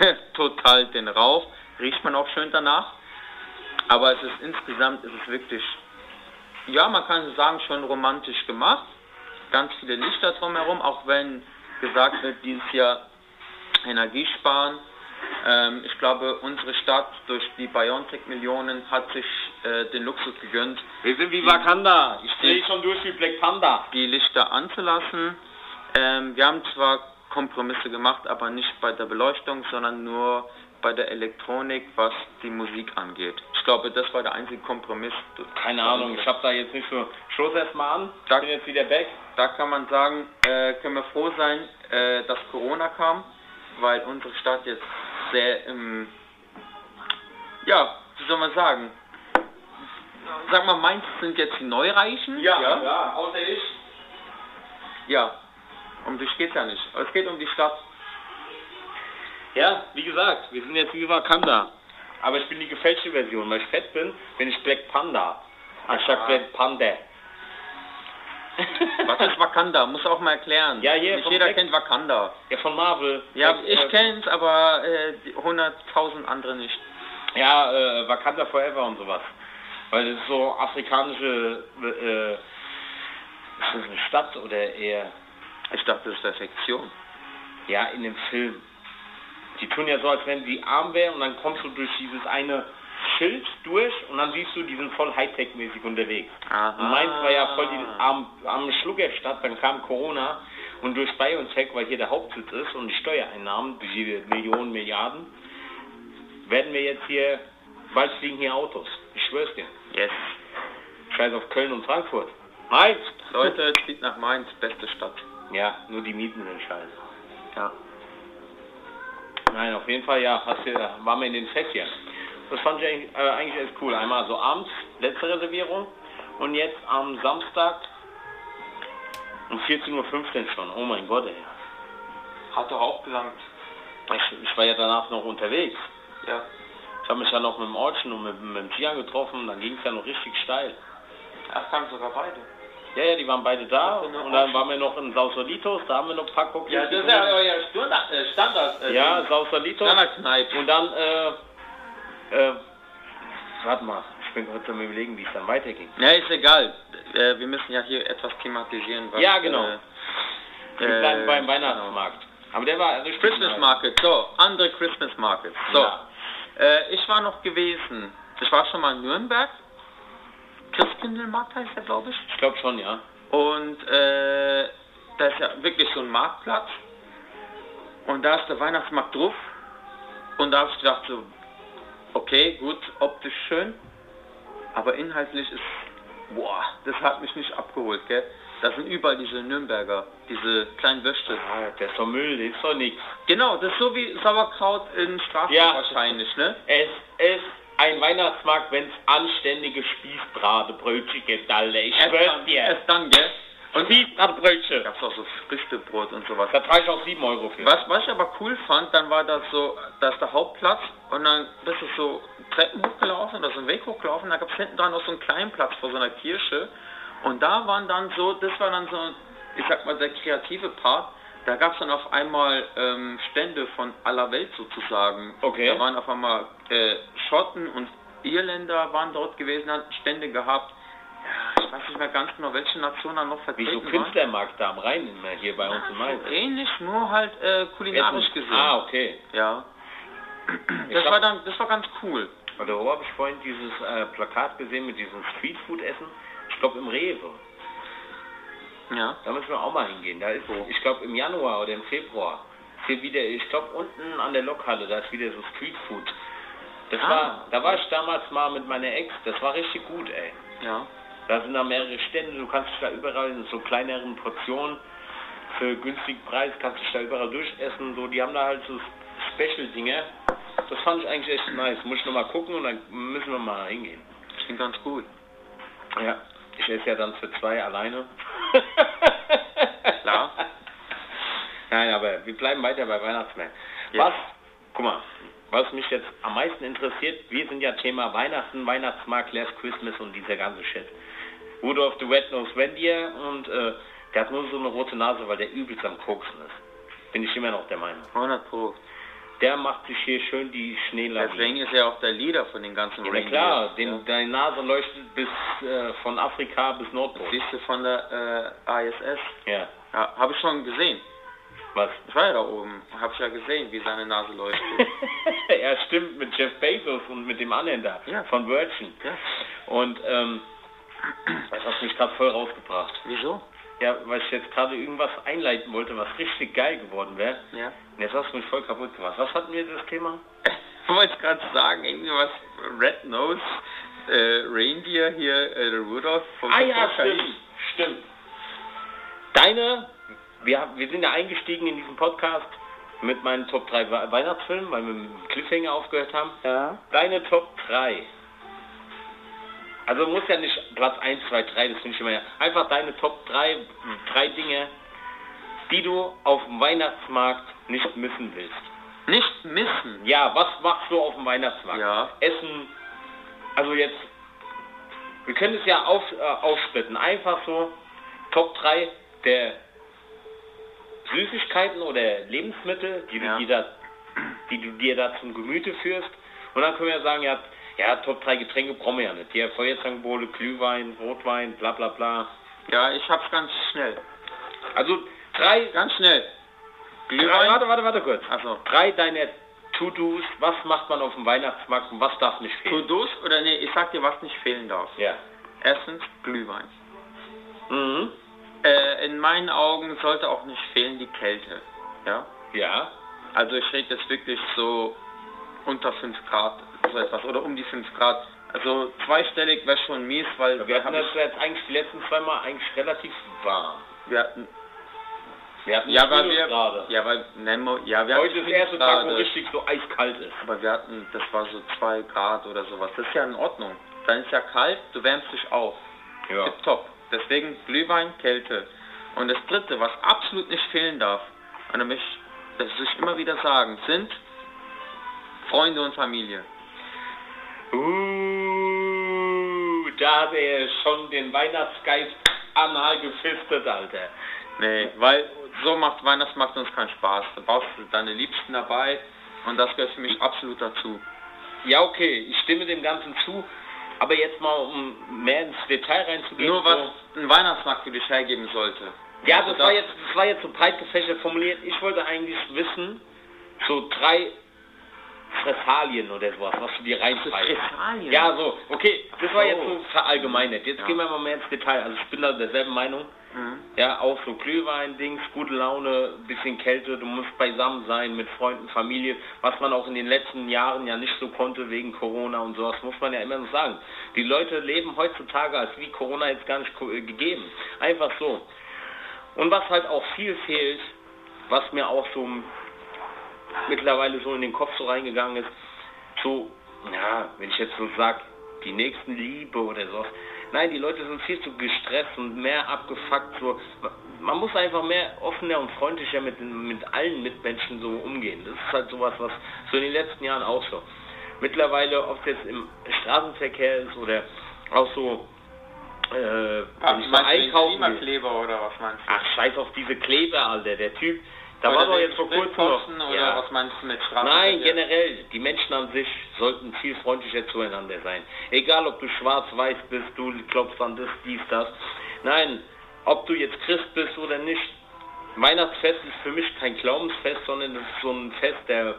Speaker 3: total den Rauch. Riecht man auch schön danach. Aber es ist insgesamt ist es wirklich, ja, man kann sagen, schon romantisch gemacht. Ganz viele Lichter drumherum, auch wenn gesagt wird, dieses Jahr Energie sparen. Ähm, ich glaube, unsere Stadt durch die Biontech-Millionen hat sich äh, den Luxus gegönnt,
Speaker 4: Wir sind wie Wakanda. Ich drehe schon durch wie Black Panda.
Speaker 3: die Lichter anzulassen. Ähm, wir haben zwar Kompromisse gemacht, aber nicht bei der Beleuchtung, sondern nur bei der Elektronik, was die Musik angeht. Ich glaube, das war der einzige Kompromiss.
Speaker 4: Keine Ahnung, ich habe da jetzt nicht so... Stoß erstmal an. Ich
Speaker 3: Da-
Speaker 4: bin jetzt wieder back.
Speaker 3: Da kann man sagen, äh, können wir froh sein, äh, dass Corona kam, weil unsere Stadt jetzt sehr im, ja, wie soll man sagen, sag mal, Mainz sind jetzt die Neureichen,
Speaker 4: ja, außer ich.
Speaker 3: ja, um dich geht's ja nicht, es geht um die Stadt,
Speaker 4: Ja, wie gesagt, wir sind jetzt wie Wakanda. Aber ich bin die gefälschte Version. Weil ich fett bin, bin ich Black Panda. Anstatt
Speaker 3: Ah.
Speaker 4: Black Panda.
Speaker 3: Was ist Wakanda? Muss auch mal erklären.
Speaker 4: Ja, hier
Speaker 3: Nicht jeder
Speaker 4: Black-
Speaker 3: kennt Wakanda.
Speaker 4: Ja, von Marvel.
Speaker 3: Ja,
Speaker 4: Black-
Speaker 3: ich
Speaker 4: äh,
Speaker 3: kenn's, aber äh, die 100.000 andere nicht.
Speaker 4: Ja, äh, Wakanda Forever und sowas. Weil das ist so afrikanische, äh, ist das eine Stadt oder eher,
Speaker 3: Ich dachte, das wäre Fiktion.
Speaker 4: ja, in dem Film. Die tun ja so, als wenn sie arm wären und dann kommst du durch dieses eine Schild durch und dann siehst du, die sind voll Hightech-mäßig unterwegs.
Speaker 3: Aha.
Speaker 4: Und Mainz war ja voll die arm, arme Schluckerstadt, dann kam Corona und durch BioNTech, weil hier der Hauptsitz ist und die Steuereinnahmen, die Millionen, Milliarden, werden wir jetzt hier, bald fliegen hier Autos. Ich schwör's dir.
Speaker 3: Yes.
Speaker 4: Scheiß auf Köln und Frankfurt. Mainz!
Speaker 3: Leute, zieht nach Mainz, beste Stadt.
Speaker 4: Ja, nur die Mieten sind scheiße.
Speaker 3: Ja.
Speaker 4: Nein, auf jeden Fall, ja, hast du, waren wir in den Fässchen. Das fand ich eigentlich, äh, eigentlich echt cool. Einmal so abends, letzte Reservierung und jetzt am Samstag um 14.15 Uhr schon. Oh mein Gott, ey.
Speaker 3: Hat doch auch gelangt.
Speaker 4: Ich, ich war ja danach noch unterwegs.
Speaker 3: Ja.
Speaker 4: Ich habe mich ja noch mit dem Ortschen und mit, mit dem Gian getroffen, dann ging es ja noch richtig steil.
Speaker 3: Das kamen sogar beide.
Speaker 4: Ja, ja, die waren beide da
Speaker 3: Und
Speaker 4: und,
Speaker 3: dann
Speaker 4: waren wir noch in Sausalitos, da haben wir noch ein paar Cocktails getrunken.
Speaker 3: euer Standard. Äh, Standard äh,
Speaker 4: Ja, Sausalitos.
Speaker 3: Standardkneipe.
Speaker 4: Und dann, äh, äh, warte mal, ich bin gerade am überlegen, wie es dann weiterging.
Speaker 3: Ja, ist egal. Äh, wir müssen ja hier etwas thematisieren. Was,
Speaker 4: Ja, genau. Wir bleiben beim Weihnachtsmarkt. Aber der war richtig
Speaker 3: Christmas
Speaker 4: nice.
Speaker 3: Market, so, andere Christmas Market. So,
Speaker 4: Ja.
Speaker 3: Äh, ich war noch gewesen, ich war schon mal in Nürnberg, Christkindlmarkt heißt der, glaube ich.
Speaker 4: Ich glaube schon, ja.
Speaker 3: Und äh, da ist ja wirklich so ein Marktplatz. Und da ist der Weihnachtsmarkt drauf. Und da habe ich gedacht so, okay, gut, optisch schön. Aber inhaltlich ist, boah, das hat mich nicht abgeholt, gell. Da sind überall diese Nürnberger, diese kleinen Würste.
Speaker 4: Ah, der ist doch Müll, der ist doch nix.
Speaker 3: Genau, das ist so wie Sauerkraut in Straßburg
Speaker 4: Ja.
Speaker 3: wahrscheinlich, ne?
Speaker 4: Es ist ein Weihnachtsmarkt, wenn es anständige Spießbratebrötchen gibt, Alter. Ich schwör's dir.
Speaker 3: Dann, gell? Und
Speaker 4: Spießbratebrötchen.
Speaker 3: gab's auch so Früchtebrot und sowas.
Speaker 4: Da trage ich auch 7 Euro für.
Speaker 3: Was, was ich aber cool fand, dann war das so, da ist der Hauptplatz und dann bist du so Treppen hochgelaufen oder so einen Weg hochgelaufen, da gab es hinten dran noch so einen kleinen Platz vor so einer Kirche und da waren dann so, das war dann so, ich sag mal, der kreative Part, da gab es dann auf einmal ähm, Stände von aller Welt sozusagen.
Speaker 4: Okay.
Speaker 3: Da waren auf einmal äh, Schotten und Irländer waren dort gewesen, hatten Stände gehabt. Ja, ich weiß nicht mehr ganz genau, welche Nationen da noch
Speaker 4: Wie
Speaker 3: vertreten
Speaker 4: so
Speaker 3: waren.
Speaker 4: Künstlermarkt da am Rhein immer hier bei uns in Mainz.
Speaker 3: Ähnlich, nur halt äh, kulinarisch
Speaker 4: Essen.
Speaker 3: gesehen.
Speaker 4: Ah, okay.
Speaker 3: Ja.
Speaker 4: Ich
Speaker 3: Das
Speaker 4: glaub-
Speaker 3: war dann, das war ganz cool.
Speaker 4: Oder wo habe ich vorhin dieses äh, Plakat gesehen mit diesem Streetfood-Essen? Ich glaube im Rewe.
Speaker 3: Ja.
Speaker 4: Da müssen wir auch mal hingehen. Da ist, ich glaube im Januar oder im Februar, hier wieder, ich glaube unten an der Lokhalle, da ist wieder so Streetfood. Das
Speaker 3: Ah.
Speaker 4: war, da war ich damals mal mit meiner Ex, das war richtig gut, ey.
Speaker 3: Ja.
Speaker 4: Da sind da mehrere Stände, du kannst dich da überall in so kleineren Portionen für günstigen Preis kannst dich da überall durchessen. So, die haben da halt so Special-Dinge. Das fand ich eigentlich echt nice. Muss ich nochmal gucken und dann müssen wir mal hingehen.
Speaker 3: Klingt ganz gut.
Speaker 4: Ja, ich esse ja dann für zwei alleine.
Speaker 3: Klar.
Speaker 4: Nein, aber wir bleiben weiter bei Weihnachtsmärkten.
Speaker 3: Ja.
Speaker 4: Was, guck mal, was mich jetzt am meisten interessiert, wir sind ja Thema Weihnachten, Weihnachtsmarkt, Last Christmas und dieser ganze Shit. Rudolf the Red-Nosed Reindeer und äh, der hat nur so eine rote Nase, weil der übelst am Koksen ist. Bin ich immer noch der Meinung.
Speaker 3: 100 Pro.
Speaker 4: Der macht sich hier schön die Schneelawine.
Speaker 3: Deswegen ist er auch der Leader von den ganzen
Speaker 4: Ja, klar, den,
Speaker 3: ja.
Speaker 4: deine Nase leuchtet bis äh, von Afrika bis Nordpol.
Speaker 3: Siehst du von der äh, ISS?
Speaker 4: Ja,
Speaker 3: Ja, habe ich schon gesehen.
Speaker 4: was?
Speaker 3: Ich war ja da oben. Habe ich ja gesehen, wie seine Nase leuchtet.
Speaker 4: ja, stimmt, mit Jeff Bezos und mit dem anderen da,
Speaker 3: Ja.
Speaker 4: von Virgin.
Speaker 3: ja.
Speaker 4: Und ähm, das hat mich gerade voll rausgebracht.
Speaker 3: Wieso?
Speaker 4: Ja, weil ich jetzt gerade irgendwas einleiten wollte, was richtig geil geworden wäre.
Speaker 3: Ja.
Speaker 4: Und jetzt hast du mich voll kaputt gemacht. Was hatten wir das Thema?
Speaker 3: Ich wollte gerade sagen, irgendwas Red Nose äh, Reindeer hier, äh, der Rudolph vom
Speaker 4: Ah ja, stimmt. Stimmt. Deine, wir, wir sind ja eingestiegen in diesen Podcast mit meinen Top 3 We- Weihnachtsfilmen, weil wir mit dem Cliffhanger aufgehört haben.
Speaker 3: Ja.
Speaker 4: Deine Top 3. Also muss ja nicht Platz 1, 2, 3, das finde ich immer ja. Einfach deine Top 3, drei Dinge, die du auf dem Weihnachtsmarkt nicht missen willst.
Speaker 3: Nicht missen.
Speaker 4: Ja, was machst du auf dem Weihnachtsmarkt?
Speaker 3: Ja.
Speaker 4: Essen, also jetzt, wir können es ja auf, äh, aufsplitten. Einfach so, Top 3 der Süßigkeiten oder Lebensmittel, die,
Speaker 3: Ja.
Speaker 4: du, dir da, die du dir da zum Gemüte führst. Und dann können wir ja sagen, ja, ja, Top 3 Getränke brauchen wir ja nicht. Die Feuerzangenbowle, Glühwein, Rotwein, bla bla bla.
Speaker 3: Ja, ich hab's ganz schnell.
Speaker 4: Also drei,
Speaker 3: Ganz schnell.
Speaker 4: drei
Speaker 3: Glühwein.
Speaker 4: warte, warte, warte kurz.
Speaker 3: Also,
Speaker 4: Drei deiner To-Dos, was macht man auf dem Weihnachtsmarkt und was darf nicht fehlen?
Speaker 3: To-Dos oder nee, ich sag dir, was nicht fehlen darf.
Speaker 4: Ja.
Speaker 3: Erstens Glühwein.
Speaker 4: Mhm.
Speaker 3: Äh, in meinen Augen sollte auch nicht fehlen die Kälte. Ja.
Speaker 4: Ja.
Speaker 3: Also ich rede jetzt wirklich so unter 5 Grad, so etwas, oder um die 5 Grad. Also zweistellig wäre schon mies, weil
Speaker 4: Wir hatten
Speaker 3: hab
Speaker 4: das jetzt eigentlich die letzten zwei Mal eigentlich relativ warm.
Speaker 3: wir hatten,
Speaker 4: Wir hatten
Speaker 3: ja, weil wir,
Speaker 4: Minusgrade.
Speaker 3: ja, weil, nein, ja, wir hatten
Speaker 4: Heute ist der erste Tag, wo richtig so eiskalt ist.
Speaker 3: aber wir hatten, das war so 2 Grad oder sowas. Das ist ja in Ordnung. Dann ist ja kalt, du wärmst dich auf.
Speaker 4: Ja.
Speaker 3: Top. Deswegen Glühwein, Kälte. Und das dritte, was absolut nicht fehlen darf, und da möchte ich, das will ich immer wieder sagen, sind Freunde und Familie.
Speaker 4: Uh, da hat er schon den Weihnachtsgeist anal gefistet, Alter.
Speaker 3: Nee, weil so macht Weihnachtsmarkt uns keinen Spaß. Da brauchst du deine Liebsten dabei und das gehört für mich absolut dazu.
Speaker 4: Ja, okay, ich stimme dem Ganzen zu. Aber jetzt mal, um mehr ins Detail reinzugehen.
Speaker 3: Nur was ein Weihnachtsmarkt für dich hergeben sollte.
Speaker 4: Ja,
Speaker 3: Also
Speaker 4: das war jetzt, das war jetzt so breit gefächert formuliert. Ich wollte eigentlich wissen, so drei Fressalien oder sowas, was du dir reinpfeifst.
Speaker 3: Fressalien?
Speaker 4: Ja, so, okay, das war jetzt so verallgemeinert. Jetzt
Speaker 3: Ja.
Speaker 4: gehen wir mal mehr ins Detail. Also ich bin da derselben Meinung.
Speaker 3: Mhm.
Speaker 4: Ja, auch so Glühwein, Dings, gute Laune, bisschen Kälte, du musst beisammen sein mit Freunden, Familie, was man auch in den letzten Jahren ja nicht so konnte wegen Corona und sowas, muss man ja immer noch sagen. Die Leute leben heutzutage, als wie Corona jetzt gar nicht äh, gegeben. Einfach so. Und was halt auch viel fehlt, was mir auch so mittlerweile so in den Kopf so reingegangen ist, so, ja, wenn ich jetzt so sag, die nächsten Liebe oder sowas. Nein, die Leute sind viel zu gestresst und mehr abgefuckt. So. Man muss einfach mehr offener und freundlicher mit, mit allen Mitmenschen so umgehen. Das ist halt sowas, was so in den letzten Jahren auch so. Mittlerweile, ob es jetzt im Straßenverkehr ist oder auch so, äh, wenn
Speaker 3: Ach,
Speaker 4: ich so
Speaker 3: meinst du den
Speaker 4: einkaufen.
Speaker 3: Klimakleber oder was meinst du?
Speaker 4: Ach, scheiß auf diese Kleber, Alter. Der Typ, da
Speaker 3: Oder
Speaker 4: war doch jetzt vor kurzem noch.
Speaker 3: Oder
Speaker 4: Ja.
Speaker 3: was meinst du mit Straßenverkehr?
Speaker 4: Nein, generell, die Menschen an sich sollten viel freundlicher zueinander sein. Egal, ob du schwarz-weiß bist, du glaubst an das, dies, das. Nein, ob du jetzt Christ bist oder nicht. Weihnachtsfest ist für mich kein Glaubensfest, sondern es ist so ein Fest der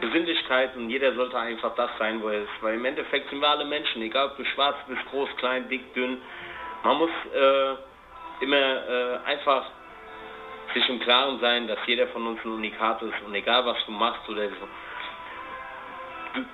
Speaker 4: Besinnlichkeit und jeder sollte einfach das sein, wo er ist. Weil im Endeffekt sind wir alle Menschen, egal ob du schwarz bist, groß, klein, dick, dünn. Man muss äh, immer äh, einfach sich im Klaren sein, dass jeder von uns ein Unikat ist und egal was du machst oder so,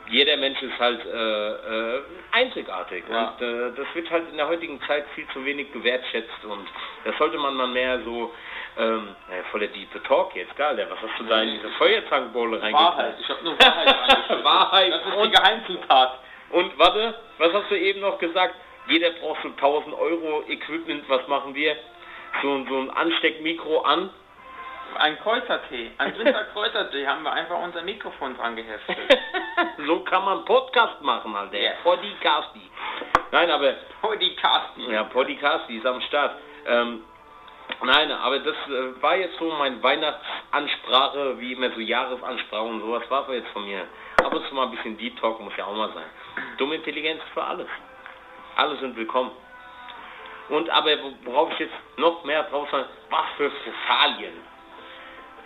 Speaker 4: jeder Mensch ist halt äh, äh, einzigartig
Speaker 3: Ja.
Speaker 4: und äh, das wird halt in der heutigen Zeit viel zu wenig gewertschätzt und das sollte man mal mehr so ähm, naja, voller Deep Talk jetzt, geil, was hast du da in diese Feuerzangenbowle
Speaker 3: Wahrheit.
Speaker 4: reingekriegt?
Speaker 3: Ich habe nur Wahrheit.
Speaker 4: Wahrheit
Speaker 3: Das ist die Geheimzutat.
Speaker 4: Und warte, was hast du eben noch gesagt? Jeder braucht so 1000 Euro Equipment, was machen wir? So, so ein Ansteckmikro an.
Speaker 3: Ein Kräutertee, ein Winterkräutertee haben wir einfach unser Mikrofon dran geheftet.
Speaker 4: so kann man Podcast machen, Alter.
Speaker 3: Yes.
Speaker 4: Podcasti. Nein, aber,
Speaker 3: Oh, die Casti.
Speaker 4: ja, Podcasti ist am Start. Ähm, nein, aber das äh, war jetzt so meine Weihnachtsansprache, wie immer so Jahresansprache und sowas war jetzt von mir. Ab und zu mal ein bisschen Deep Talk muss ja auch mal sein. Dumme Intelligenz für alles. Alle sind willkommen. Und aber wo- worauf ich jetzt noch mehr drauf sage, was für Fressalien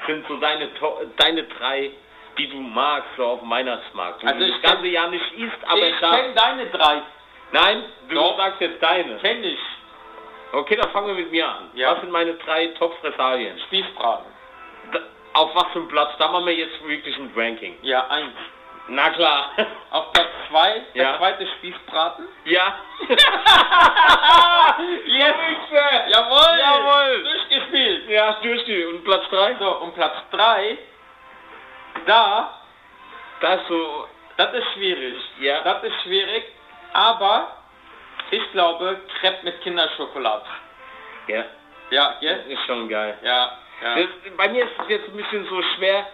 Speaker 4: sind so deine, deine drei, die du magst, so auf dem Weihnachtsmarkt? Du
Speaker 3: Also
Speaker 4: das
Speaker 3: ich
Speaker 4: ganze
Speaker 3: kenn-
Speaker 4: Jahr nicht isst, aber
Speaker 3: ich kenne deine drei.
Speaker 4: Nein, du
Speaker 3: Doch.
Speaker 4: sagst jetzt deine.
Speaker 3: Kenn ich.
Speaker 4: Okay, dann fangen wir mit mir an.
Speaker 3: Ja.
Speaker 4: Was sind meine drei Top-Fressalien?
Speaker 3: Spießbraten.
Speaker 4: Auf was für einem Platz? Da machen wir jetzt wirklich ein Ranking.
Speaker 3: Ja, eins.
Speaker 4: Na klar.
Speaker 3: Auf Platz zwei, der
Speaker 4: Ja.
Speaker 3: zweite Spießbraten.
Speaker 4: ja.
Speaker 3: Yes! Jawohl!
Speaker 4: Jawohl.
Speaker 3: Durchgespielt.
Speaker 4: Ja, durchgespielt. Und Platz drei?
Speaker 3: So, und Platz drei, da,
Speaker 4: Das so...
Speaker 3: das ist schwierig.
Speaker 4: Ja.
Speaker 3: Das ist schwierig, aber ich glaube, Crepe mit Kinderschokolade.
Speaker 4: Ja,
Speaker 3: Ja, ja,
Speaker 4: ist schon geil.
Speaker 3: ja. ja.
Speaker 4: Das, bei mir ist es jetzt ein bisschen so schwer,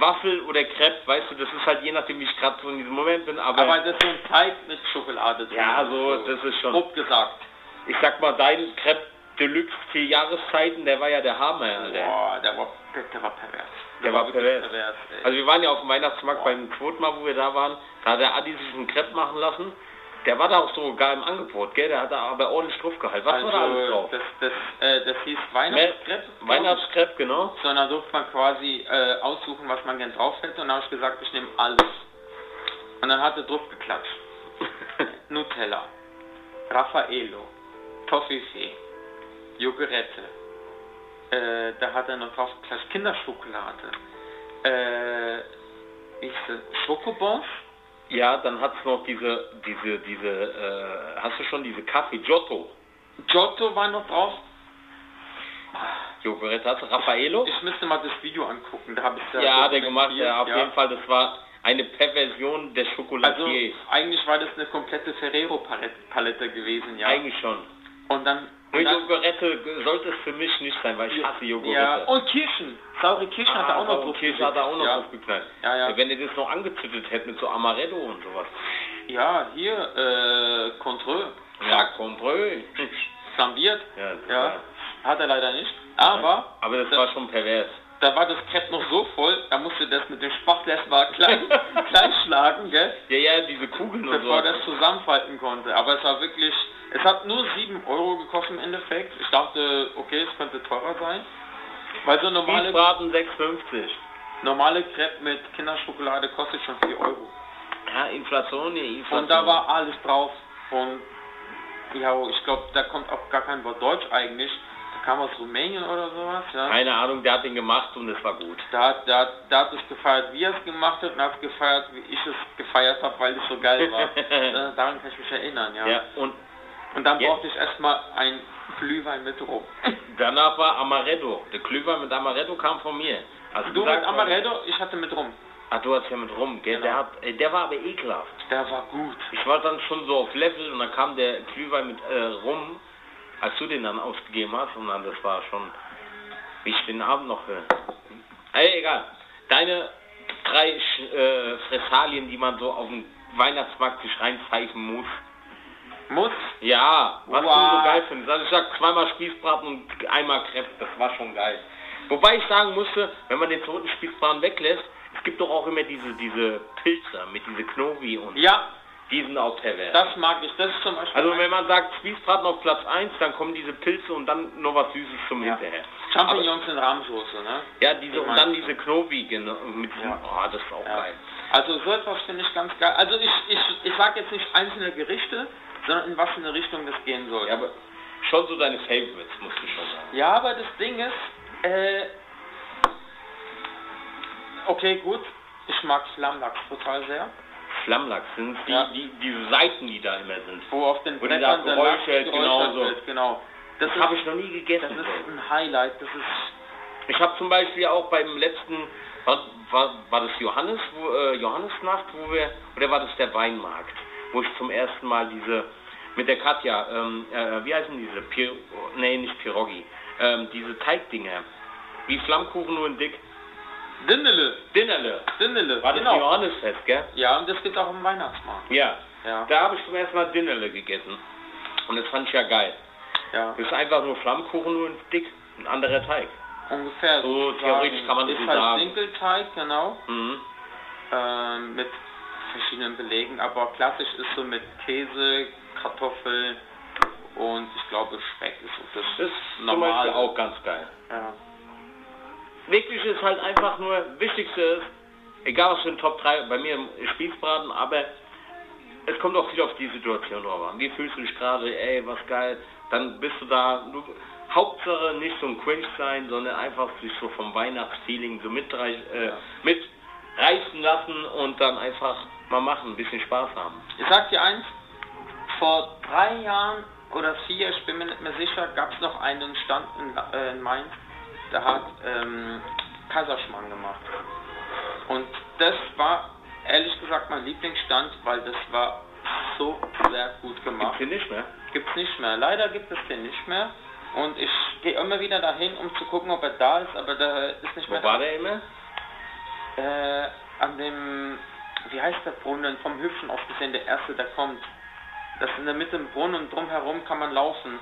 Speaker 4: Waffel oder Crepe, weißt du, das ist halt je nachdem, wie ich gerade so in diesem Moment bin, aber,
Speaker 3: aber das ist so ein Teig mit Schokolade drin.
Speaker 4: Ja, so, das ist schon-
Speaker 3: Grob gesagt.
Speaker 4: ich sag mal, dein Crepe Deluxe vier Jahreszeiten, der war ja der Hammer, Alter.
Speaker 3: Boah, der war, der, der war pervers.
Speaker 4: Der war
Speaker 3: wirklich
Speaker 4: pervers.
Speaker 3: ey.
Speaker 4: Also wir waren ja auf dem Weihnachtsmarkt beim Quotma, wo wir da waren. Da hat der Adi sich einen Crepe machen lassen. Der war da auch sogar im Angebot, gell? Der hat da aber ordentlich drauf gehalten. Was war da alles drauf?
Speaker 3: das, das, äh, das hieß Weihnachtskrepp.
Speaker 4: Weihnachtskrepe, genau.
Speaker 3: So, und dann durfte man quasi äh, aussuchen, was man gern drauf hätte. Und dann habe ich gesagt, ich nehme alles. Und dann hat er drauf geklatscht. Nutella, Raffaello, Toffifee, Jogurette. Äh, da hat er noch drauf geklatscht Kinderschokolade. Äh, wie ist das? Schokobons?
Speaker 4: Ja, dann hat's noch diese, diese, diese, äh, hast du schon diese Kaffee Giotto?
Speaker 3: Giotto war noch drauf.
Speaker 4: Hast du? Raffaello?
Speaker 3: Ich müsste mal das Video angucken. Da habe ich
Speaker 4: Ja, hat er gemacht, ja, auf
Speaker 3: ja.
Speaker 4: jeden Fall, das war eine Perversion des
Speaker 3: Also
Speaker 4: Schokoladiers.
Speaker 3: eigentlich war das eine komplette Ferrero-Palette gewesen, ja.
Speaker 4: Eigentlich schon.
Speaker 3: Und dann... Und dann
Speaker 4: Joghurette sollte es für mich nicht sein, weil ich hasse Joghurette.
Speaker 3: ja, und Kirschen. Saure Kirschen hat er auch noch drauf
Speaker 4: Kirche hat er auch noch
Speaker 3: ja.
Speaker 4: draufgeknallt.
Speaker 3: Ja, ja.
Speaker 4: Wenn ihr das noch angezündet hättet mit so Amaretto und sowas.
Speaker 3: ja, hier, äh, Contreux.
Speaker 4: Ja, Combreux.
Speaker 3: Flambiert.
Speaker 4: Ja,
Speaker 3: Ja, hat er leider nicht. Aber
Speaker 4: Aber das
Speaker 3: das-
Speaker 4: war schon pervers.
Speaker 3: Da war das Crepe noch so voll, da musste das mit dem Spachtel erstmal klein, klein schlagen, gell?
Speaker 4: Ja, ja, diese Kugeln und
Speaker 3: bevor
Speaker 4: so.
Speaker 3: das zusammenfalten konnte. Aber es war wirklich, es hat nur 7 Euro gekostet im Endeffekt. Ich dachte, okay, es könnte teurer sein. Weil so normale,
Speaker 4: Spießbraten 6,50.
Speaker 3: normale Crepe mit Kinderschokolade kostet schon 4 Euro.
Speaker 4: Ja, Inflation, ja, Inflation.
Speaker 3: Und da war alles drauf. Von, ja, ich glaube, da kommt auch gar kein Wort Deutsch eigentlich. Kam aus Rumänien oder sowas, ja.
Speaker 4: Keine Ahnung, der hat den gemacht und es war gut.
Speaker 3: Da hat, da, da hat es gefeiert, wie er es gemacht hat, und hat es gefeiert, wie ich es gefeiert habe, weil es so geil war. Da- Daran kann ich mich erinnern, ja.
Speaker 4: Ja, und
Speaker 3: Und dann
Speaker 4: Ja.
Speaker 3: brauchte ich erstmal ein Glühwein mit rum.
Speaker 4: danach war Amaretto. Der Klüver mit Amaretto kam von mir. Also
Speaker 3: Du mit Amaretto, ich hatte mit rum.
Speaker 4: Ah, du hast ja mit rum, gell?
Speaker 3: Genau.
Speaker 4: Der, hat, äh, der war aber ekelhaft.
Speaker 3: Der war gut.
Speaker 4: Ich war dann schon so auf Level und dann kam der Glühwein mit äh, rum, als du den dann ausgegeben hast und dann das war schon, wie ich den Abend noch höre. Ey, egal. Deine drei äh, Fressalien, die man so auf dem Weihnachtsmarkt sich reinpfeifen muss.
Speaker 3: Muss.
Speaker 4: Ja, was du
Speaker 3: Wow.
Speaker 4: so geil findest. Also ich sag zweimal Spießbraten und einmal Crepe, das war schon geil. Wobei ich sagen musste, wenn man den zweiten Spießbraten weglässt, es gibt doch auch immer diese, diese Pilze mit diese Knobi und
Speaker 3: Ja,
Speaker 4: die sind auch pervers.
Speaker 3: das mag ich. Das ist zum Beispiel.
Speaker 4: Also wenn man sagt Spießbraten auf Platz 1, dann kommen diese Pilze und dann noch was Süßes zum
Speaker 3: Ja.
Speaker 4: Hinterher.
Speaker 3: Champignons in Rahmsoße, ne?
Speaker 4: Ja, diese
Speaker 3: Die
Speaker 4: und dann diese Knobi genau, mit diesem,
Speaker 3: Ja.
Speaker 4: oh, das ist auch
Speaker 3: Ja.
Speaker 4: geil.
Speaker 3: Also so etwas finde ich ganz geil. Also ich, ich, ich sage jetzt nicht einzelne Gerichte, sondern in was für eine Richtung das gehen soll.
Speaker 4: Ja, aber schon so deine Favorites, musst du schon sagen.
Speaker 3: Ja, aber das Ding ist, äh, okay, gut, ich mag Flammlachs total sehr.
Speaker 4: Flammlachs sind die,
Speaker 3: Ja.
Speaker 4: die, diese Seiten, die da immer sind.
Speaker 3: Wo auf den Brettern der Lachs
Speaker 4: geräuchert, genau
Speaker 3: geräuchert
Speaker 4: so.
Speaker 3: wird, genau. Das,
Speaker 4: Das habe ich noch nie gegessen.
Speaker 3: das ist ein Highlight, das ist,
Speaker 4: Ich habe zum Beispiel auch beim letzten, war, war, war das Johannes, wo, äh, Johannesnacht, wo wir, oder war das der Weinmarkt, wo ich zum ersten Mal diese, mit der Katja, ähm, äh, wie heißen diese, Pir nee, nicht Pirogi, ähm, diese Teigdinger, wie Flammkuchen nur in dick,
Speaker 3: Dinnele,
Speaker 4: Dinnerle,
Speaker 3: Dinnele,
Speaker 4: war das
Speaker 3: genau.
Speaker 4: Johannesfest, gell?
Speaker 3: Ja, und das gibt auch im Weihnachtsmarkt.
Speaker 4: Ja,
Speaker 3: Ja,
Speaker 4: da habe ich zum ersten Mal Dinnerle gegessen und das fand ich ja geil.
Speaker 3: ja.
Speaker 4: Das ist einfach nur Flammkuchen nur in dick, ein anderer Teig.
Speaker 3: Ungefähr.
Speaker 4: So theoretisch kann man
Speaker 3: ist
Speaker 4: so
Speaker 3: halt
Speaker 4: sagen.
Speaker 3: Dinkelteig, genau.
Speaker 4: Mhm.
Speaker 3: ähm, mit verschiedenen Belegen, aber klassisch ist so mit Käse, Kartoffeln und ich glaube Speck ist so das,
Speaker 4: Das ist
Speaker 3: normal.
Speaker 4: Auch ganz geil.
Speaker 3: Ja.
Speaker 4: Wichtig ist halt einfach nur, wichtigste ist, egal was für ein Top 3, bei mir im Spießbraten, aber es kommt auch viel auf die Situation drauf an. Wie fühlst du dich gerade, ey, was geil, dann bist du da, du, Hauptsache nicht so ein Cringe sein, sondern einfach sich so vom Weihnachtsfeeling so mitreich, äh, mitreißen lassen und dann einfach mal machen, ein bisschen Spaß haben.
Speaker 3: Ich sag dir eins, vor drei Jahren oder vier, ich bin mir nicht mehr sicher, gab es noch einen Stand in, äh, in Mainz, der hat ähm, Kaiserschmarrn gemacht. Und das war ehrlich gesagt mein Lieblingsstand, weil das war so sehr gut
Speaker 4: Gibt's
Speaker 3: gemacht.
Speaker 4: hier nicht mehr?
Speaker 3: Gibt's nicht mehr. Leider gibt es den nicht mehr. Und ich gehe immer wieder dahin, um zu gucken, ob er da ist, aber der ist nicht
Speaker 4: Wo
Speaker 3: mehr
Speaker 4: war der immer?
Speaker 3: da. Äh, an dem, wie heißt der Brunnen? Vom Hüpfen aus gesehen, der erste, der kommt. Das ist in der Mitte im Brunnen und drumherum kann man laufen.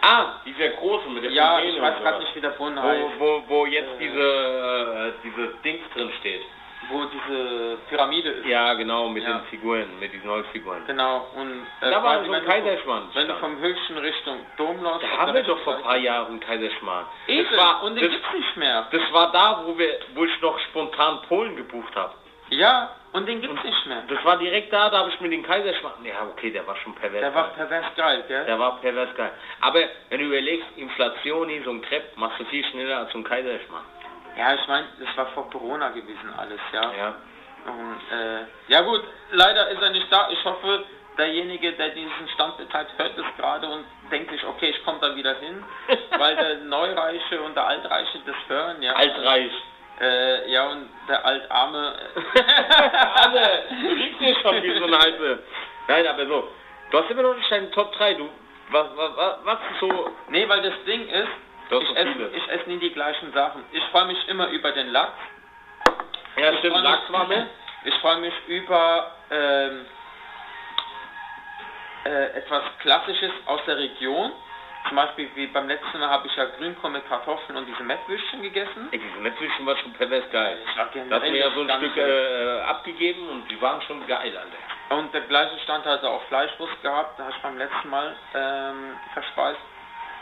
Speaker 4: Ah, dieser große mit der
Speaker 3: Ja,
Speaker 4: Fontäne
Speaker 3: ich weiß
Speaker 4: und
Speaker 3: gerade
Speaker 4: sowas.
Speaker 3: nicht, wie der Brunnen
Speaker 4: Wo,
Speaker 3: heißt.
Speaker 4: wo, wo jetzt
Speaker 3: Äh.
Speaker 4: diese, äh, diese Dings drin steht.
Speaker 3: Wo diese Pyramide ist.
Speaker 4: Ja, genau, mit
Speaker 3: Ja.
Speaker 4: den Figuren, mit diesen Holzfiguren.
Speaker 3: Genau, und äh,
Speaker 4: Da war
Speaker 3: quasi,
Speaker 4: so ein
Speaker 3: wenn du-
Speaker 4: Kaiserschmarrn.
Speaker 3: Wenn du vom Höchsten Richtung Dom läufst,
Speaker 4: Da
Speaker 3: auf
Speaker 4: haben
Speaker 3: der
Speaker 4: wir doch vor ein paar Jahren Kaiserschmarrn.
Speaker 3: Eben,
Speaker 4: Das war,
Speaker 3: und den
Speaker 4: das,
Speaker 3: gibt's nicht mehr.
Speaker 4: das war da, wo, wir, wo ich noch spontan Polen gebucht habe.
Speaker 3: Ja, und den gibt's nicht mehr.
Speaker 4: Das war direkt da, da habe ich mir den Kaiserschmarrn... Ja, okay, der war schon pervers.
Speaker 3: Der war
Speaker 4: geil.
Speaker 3: pervers geil, gell?
Speaker 4: Der war pervers geil. Aber wenn du überlegst, Inflation, so ein Crepe, machst du viel schneller als so ein Kaiserschmarrn.
Speaker 3: Ja, ich meine, das war vor Corona gewesen alles, ja.
Speaker 4: Ja.
Speaker 3: Und, äh, ja gut, leider ist er nicht da. Ich hoffe, derjenige, der diesen Stand betreibt, hört es gerade und denkt sich, okay, ich komme da wieder hin, weil der Neureiche und der Altreiche das hören, ja.
Speaker 4: Altreich.
Speaker 3: Äh, ja, und der Altarme...
Speaker 4: Alle, du liegst hier schon wie so ein halbe. Nein, aber so. Du hast immer noch nicht deinen Top 3, du. Was, was, was, was so.
Speaker 3: nee, weil das Ding ist,
Speaker 4: Du hast
Speaker 3: ich esse, ich esse nie die gleichen Sachen. Ich freue mich immer über den Lachs.
Speaker 4: Ja,
Speaker 3: Ich
Speaker 4: stimmt, Lachs war mir.
Speaker 3: Ich freue mich über ähm, äh, etwas Klassisches aus der Region. Zum Beispiel wie beim letzten Mal habe ich ja Grünkohl mit Kartoffeln und diese Mettwürstchen gegessen.
Speaker 4: Ey, diese Mettwürstchen war schon pervers geil. Da hast du mir ja so ein. Stück äh, abgegeben und die waren schon geil, Alter.
Speaker 3: Und der gleiche Stand hat er auch Fleischwurst gehabt, da habe ich beim letzten Mal ähm, verspeist.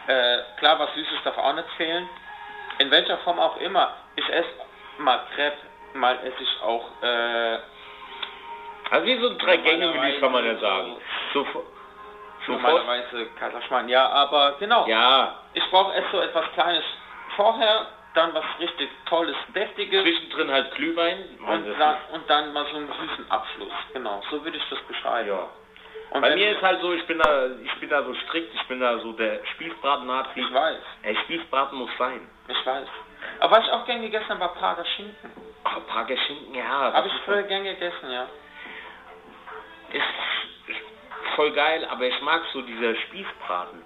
Speaker 3: Äh, klar, was Süßes darf auch nicht fehlen. In welcher Form auch immer. Ich esse mal Crepe, mal esse ich auch äh,
Speaker 4: Also wie so ein Drei-Gänge-Menü kann man ja sagen. So,
Speaker 3: normalerweise Kaiserschmarrn. Ja, aber genau.
Speaker 4: ja,
Speaker 3: Ich brauche erst so etwas Kleines vorher, dann was richtig Tolles, Deftiges
Speaker 4: zwischendrin halt Glühwein.
Speaker 3: und dann, und dann mal so einen süßen Abschluss. Genau, so würde ich das beschreiben.
Speaker 4: Ja.
Speaker 3: Und
Speaker 4: Bei mir ist halt so, ich bin da, ich bin da so strikt, ich bin da so der Spießbraten-Nazi.
Speaker 3: Ich weiß,
Speaker 4: Ey, Spießbraten muss sein.
Speaker 3: ich weiß. Aber was ich auch gern gegessen habe, war Prager Schinken.
Speaker 4: Oh, Prager Schinken, ja.
Speaker 3: Habe ich früher gern gegessen, ja.
Speaker 4: ist voll geil, aber ich mag so dieser Spießbraten.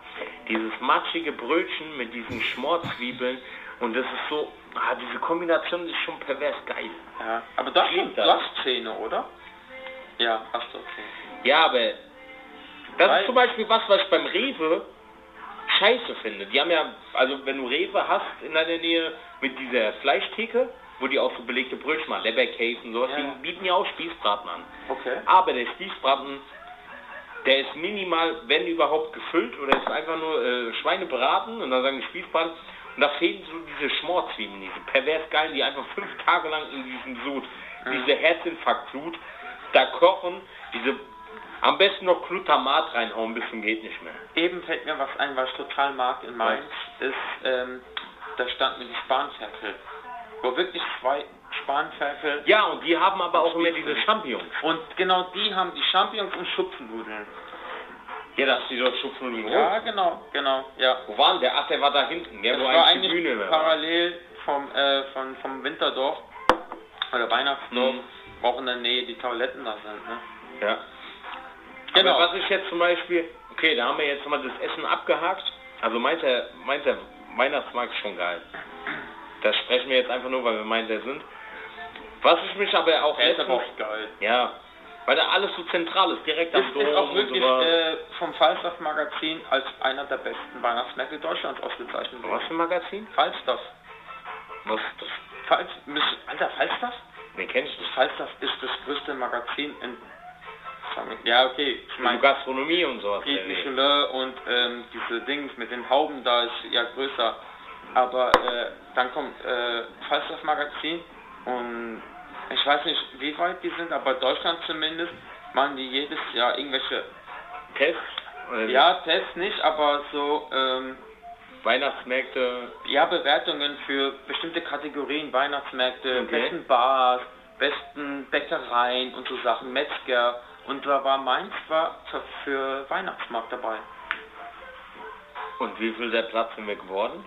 Speaker 4: Dieses matschige Brötchen mit diesen Schmorzwiebeln und das ist so, ah, diese Kombination ist schon pervers geil.
Speaker 3: ja. Aber das sind
Speaker 4: das.
Speaker 3: Glaszähne, oder? Ja, hast du okay.
Speaker 4: Ja, aber das
Speaker 3: Weil-
Speaker 4: ist zum Beispiel was, was ich beim Rewe scheiße finde. Die haben ja, also wenn du Rewe hast in deiner Nähe mit dieser Fleischtheke, wo die auch so belegte Brötchen machen, Leberkäse und sowas,
Speaker 3: Ja.
Speaker 4: die bieten ja auch Spießbraten an.
Speaker 3: Okay.
Speaker 4: Aber der Spießbraten, der ist minimal, wenn überhaupt, gefüllt oder ist einfach nur äh, Schweine braten und dann sagen die Spießbraten. Und da fehlen so diese Schmorzwiebeln, diese pervers geilen, die einfach fünf Tage lang in diesem Sud, diese Herzinfarktsud, da kochen, diese am besten noch Glutamat reinhauen, bis zum geht nicht mehr.
Speaker 3: Eben fällt mir was ein, was ich total mag in Mainz, ist, ähm, da stand mir die Spanferkel. Wo wirklich zwei Spanferkel
Speaker 4: Ja, und die haben aber auch immer diese Champignons.
Speaker 3: und genau die haben die Champignons und Schupfnudeln.
Speaker 4: Ja, das ist doch Schupfnudeln
Speaker 3: Ja, genau, genau, ja.
Speaker 4: Wo war denn der? Ach, der war da hinten, der
Speaker 3: Das
Speaker 4: wo
Speaker 3: war
Speaker 4: eigentlich die Bühne
Speaker 3: parallel vom, äh, von, vom Winterdorf oder Weihnachtsdorf,
Speaker 4: Mhm.
Speaker 3: auch in der Nähe die Toiletten da sind, ne?
Speaker 4: Ja.
Speaker 3: Genau.
Speaker 4: Aber was ich jetzt zum Beispiel, okay, da haben wir jetzt mal das Essen abgehakt. Also meint der, meint der Weihnachtsmarkt ist schon geil. Das sprechen wir jetzt einfach nur, weil wir meint der sind. Was ich mich aber auch
Speaker 3: Der ist aber auch geil.
Speaker 4: ja, weil da alles so zentral ist, direkt am
Speaker 3: Das
Speaker 4: Dom
Speaker 3: ist auch wirklich äh, vom Falstaff Magazin als einer der besten Weihnachtsmärkte Deutschlands ausgezeichnet
Speaker 4: Was für ein Magazin?
Speaker 3: Falstaff.
Speaker 4: Was ist das?
Speaker 3: Falls, Alter, Falstaff?
Speaker 4: Den kenn ich nicht.
Speaker 3: Falstaff ist das größte Magazin in. Ja, okay. Ich meine,
Speaker 4: Gastronomie und sowas. Wie?
Speaker 3: Michelin und ähm, diese Dings mit den Hauben da ist ja größer. Aber äh, dann kommt äh, Falstaff Magazin und ich weiß nicht, wie weit die sind, aber Deutschland zumindest machen die jedes Jahr irgendwelche,
Speaker 4: Tests?
Speaker 3: Ja, Tests nicht, aber so, ähm,
Speaker 4: Weihnachtsmärkte.
Speaker 3: ja, Bewertungen für bestimmte Kategorien, Weihnachtsmärkte,
Speaker 4: Okay.
Speaker 3: besten Bars, besten Bäckereien und so Sachen, Metzger. Und da war Mainz war für Weihnachtsmarkt dabei.
Speaker 4: Und wie viel der Platz sind wir geworden?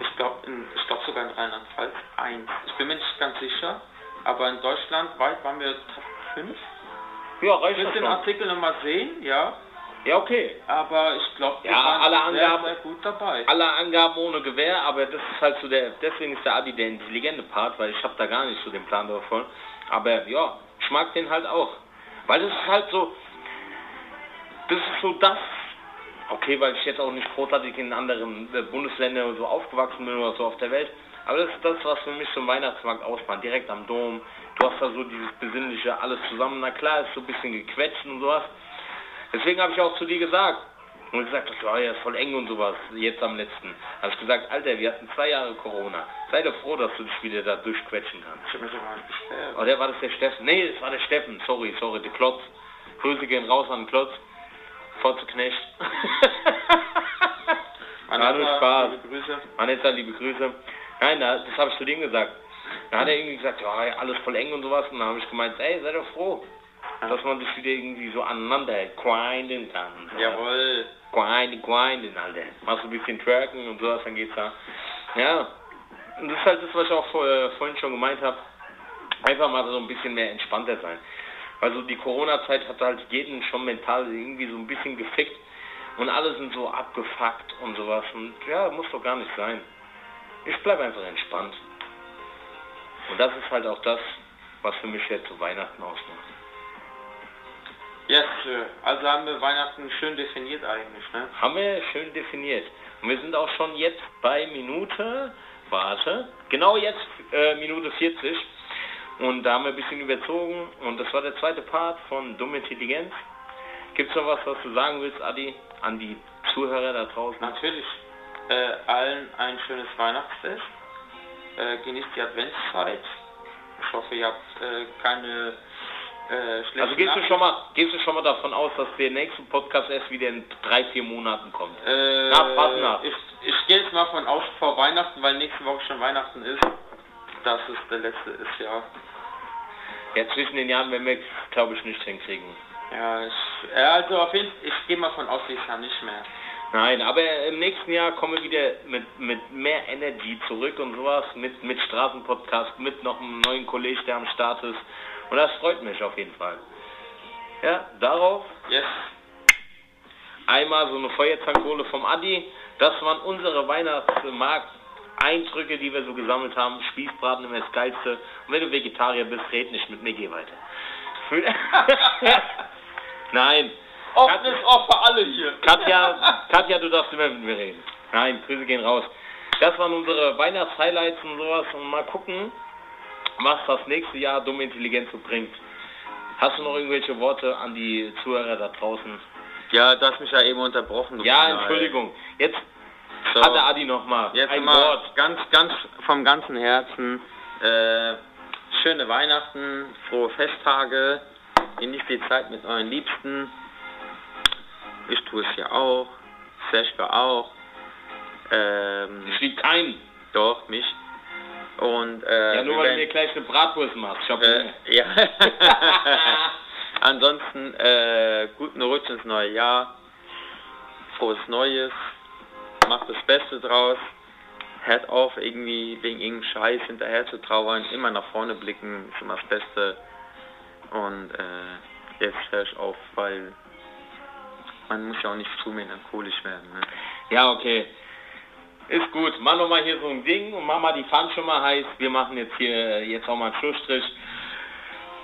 Speaker 3: Ich glaube ich glaub sogar in Rheinland-Pfalz 1. Ich bin mir nicht ganz sicher, aber in Deutschland weit waren wir Top 5.
Speaker 4: Ja,
Speaker 3: Ich
Speaker 4: reicht
Speaker 3: will
Speaker 4: das
Speaker 3: den
Speaker 4: schon.
Speaker 3: Artikel nochmal sehen, ja,
Speaker 4: Ja, okay.
Speaker 3: aber ich glaube, wir
Speaker 4: Ja,
Speaker 3: waren
Speaker 4: alle
Speaker 3: sehr,
Speaker 4: Angaben-
Speaker 3: sehr gut dabei.
Speaker 4: Alle Angaben ohne Gewehr, aber das ist halt so der, deswegen ist der Adi der intelligente Part, weil ich habe da gar nicht so den Plan davon. Aber ja, ich mag den halt auch. Weil das ist halt so, das ist so das okay, weil ich jetzt auch nicht großartig in anderen äh, Bundesländern so aufgewachsen bin oder so auf der Welt. Aber das ist das, was für mich so ein Weihnachtsmarkt ausmacht. Direkt am Dom. Du hast da so dieses besinnliche alles zusammen. Na klar, ist so ein bisschen gequetscht und sowas. Deswegen habe ich auch zu dir gesagt, und gesagt, oh, ja, ist voll eng und sowas, jetzt am letzten. Habe ich gesagt, Alter, wir hatten zwei Jahre Corona. Sei doch froh, dass du dich wieder da durchquetschen kannst.
Speaker 3: Ich hab mich sogar beschwert.
Speaker 4: Oh, der war das der Steffen? Nee, das war der Steffen. Sorry, sorry, der Klotz. Grüße gehen raus an den Klotz. Vorzuknecht. War nur Spaß.
Speaker 3: Liebe Grüße.
Speaker 4: Vanessa, liebe Grüße. Nein, da- das habe ich zu dem gesagt. Da hat er irgendwie gesagt, ja, alles voll eng und sowas. Und dann habe ich gemeint, ey, sei doch froh, dass man sich wieder irgendwie so aneinander grinden kann.
Speaker 3: Jawohl.
Speaker 4: Grinden, grinden, Alter. Machst du ein bisschen twerken und sowas, dann geht's da. Ja. Und das ist halt das, was ich auch äh, vorhin schon gemeint habe. Einfach mal so ein bisschen mehr entspannter sein. Also die Corona-Zeit hat halt jeden schon mental irgendwie so ein bisschen gefickt. Und alle sind so abgefuckt und sowas. Und ja, muss doch gar nicht sein. Ich bleib einfach entspannt. Und das ist halt auch das, was für mich jetzt zu Weihnachten ausmacht.
Speaker 3: Yes, Sir. Also haben wir Weihnachten schön definiert eigentlich, ne?
Speaker 4: Haben wir schön definiert. Und wir sind auch schon jetzt bei Minute, warte, genau jetzt äh, Minute 40. Und da haben wir ein bisschen überzogen. Und das war der zweite Part von Dumme Intelligenz. Gibt's noch was, was du sagen willst, Adi, an die Zuhörer da draußen?
Speaker 3: Natürlich äh, allen ein schönes Weihnachtsfest. Äh, genießt die Adventszeit. Ich hoffe, ihr habt äh, keine äh, schlechten
Speaker 4: Also gehst du schon mal, gehst du schon mal davon aus, dass der nächste Podcast erst wieder in drei, vier Monaten kommt?
Speaker 3: Äh,
Speaker 4: Na, passen
Speaker 3: ich, ich gehe jetzt mal von aus vor Weihnachten, weil nächste Woche schon Weihnachten ist. Das ist der letzte ist ja.
Speaker 4: Ja, zwischen den Jahren werden wir, glaube ich, nicht hinkriegen.
Speaker 3: Ja, ich, also auf jeden Fall, ich gehe mal von aus, dieses Jahr nicht mehr.
Speaker 4: Nein, aber im nächsten Jahr kommen wir wieder mit, mit mehr Energy zurück und sowas, mit, mit Straßenpodcast, mit noch einem neuen Kollegen, der am Start ist. Und das freut mich auf jeden Fall. Ja, darauf
Speaker 3: Yes.
Speaker 4: einmal so eine Feuerzangenbowle vom Adi. Das waren unsere Weihnachtsmarkt-Eindrücke, die wir so gesammelt haben. Spießbraten immer das Geilste. Und wenn du Vegetarier bist, red nicht mit mir, geh weiter. Nein.
Speaker 3: Offenes Ohr für alle hier.
Speaker 4: Katja, Katja, du darfst immer mit mir reden. Nein, Grüße gehen raus. Das waren unsere Weihnachtshighlights und sowas. Und mal gucken, was das nächste Jahr dumme Intelligenz so bringt. Hast du noch irgendwelche Worte an die Zuhörer da draußen?
Speaker 3: Ja, du hast mich ja eben unterbrochen.
Speaker 4: Ja. Entschuldigung. Jetzt
Speaker 3: So,
Speaker 4: hat der Adi nochmal
Speaker 3: jetzt
Speaker 4: ein
Speaker 3: mal
Speaker 4: Wort.
Speaker 3: ganz, ganz vom ganzen Herzen. Äh, schöne Weihnachten, frohe Festtage. Genießt die Zeit mit euren Liebsten. Ich tue es ja auch. Seschka auch. Ähm,
Speaker 4: Ich lieb keinen.
Speaker 3: doch, mich. Und, äh,
Speaker 4: Ja, nur weil du mir gleich eine Bratwurst machst. Ich hab
Speaker 3: Äh, ja. Ansonsten äh, guten Rutsch ins neue Jahr. Frohes Neues. Macht das Beste draus. Hört auf, irgendwie wegen irgendeinem Scheiß hinterher zu trauern. Immer nach vorne blicken ist immer das Beste. Und äh, jetzt höre ich auf, weil man muss ja auch nicht zu melancholisch werden. Ne?
Speaker 4: Ja, okay. Ist gut. Mach noch mal hier so ein Ding und mach mal die Pfanne schon mal heiß. Wir machen jetzt hier jetzt auch mal einen Schlussstrich.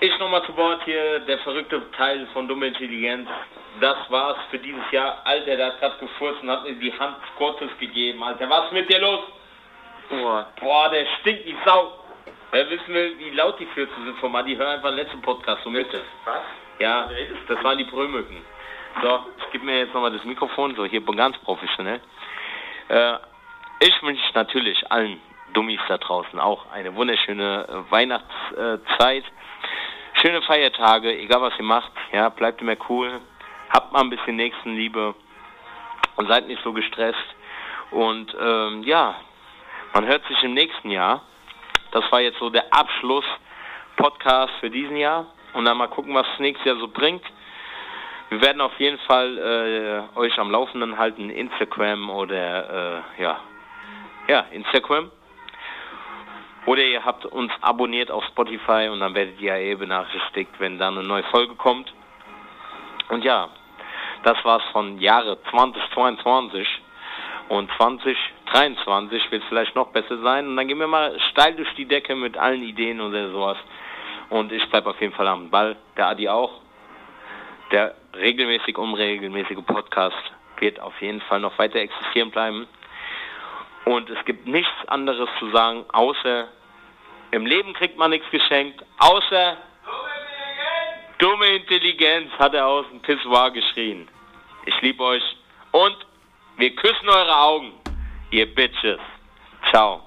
Speaker 4: Ich noch mal zu Wort hier, der verrückte Teil von Dumme Intelligenz. Das war's für dieses Jahr. Alter, der hat grad gefurzt und hat mir die Hand Gottes gegeben. Alter, was ist mit dir los?
Speaker 3: Boah,
Speaker 4: Boah, der stinkt wie Sau. Wer wissen will, wie laut die Fürze sind von Madi, hör einfach den letzten Podcast so mit.
Speaker 3: was?
Speaker 4: Ja, das waren die Brüllmücken. So, ich gebe mir jetzt nochmal das Mikrofon, so hier ganz professionell. Äh, ich wünsche natürlich allen Dummies da draußen auch eine wunderschöne äh, Weihnachtszeit. Schöne Feiertage, egal was ihr macht, ja, bleibt immer cool. Habt mal ein bisschen Nächstenliebe und seid nicht so gestresst. Und ähm, ja, man hört sich im nächsten Jahr. Das war jetzt so der Abschluss-Podcast für diesen Jahr. Und dann mal gucken, was das nächste Jahr so bringt. Wir werden auf jeden Fall äh, euch am Laufenden halten, Instagram oder äh, ja, ja, Instagram. Oder ihr habt uns abonniert auf Spotify und dann werdet ihr eh benachrichtigt, wenn da eine neue Folge kommt. Und ja, das war's von Jahre 2022 und 2023 wird vielleicht noch besser sein und dann gehen wir mal steil durch die Decke mit allen Ideen und sowas. Und ich bleibe auf jeden Fall am Ball, der Adi auch. Der regelmäßig unregelmäßige Podcast wird auf jeden Fall noch weiter existieren bleiben. Und es gibt nichts anderes zu sagen, außer im Leben kriegt man nichts geschenkt, außer dumme Intelligenz, dumme Intelligenz hat er aus dem Pissoir geschrien. Ich liebe euch und wir küssen eure Augen, ihr Bitches. Ciao.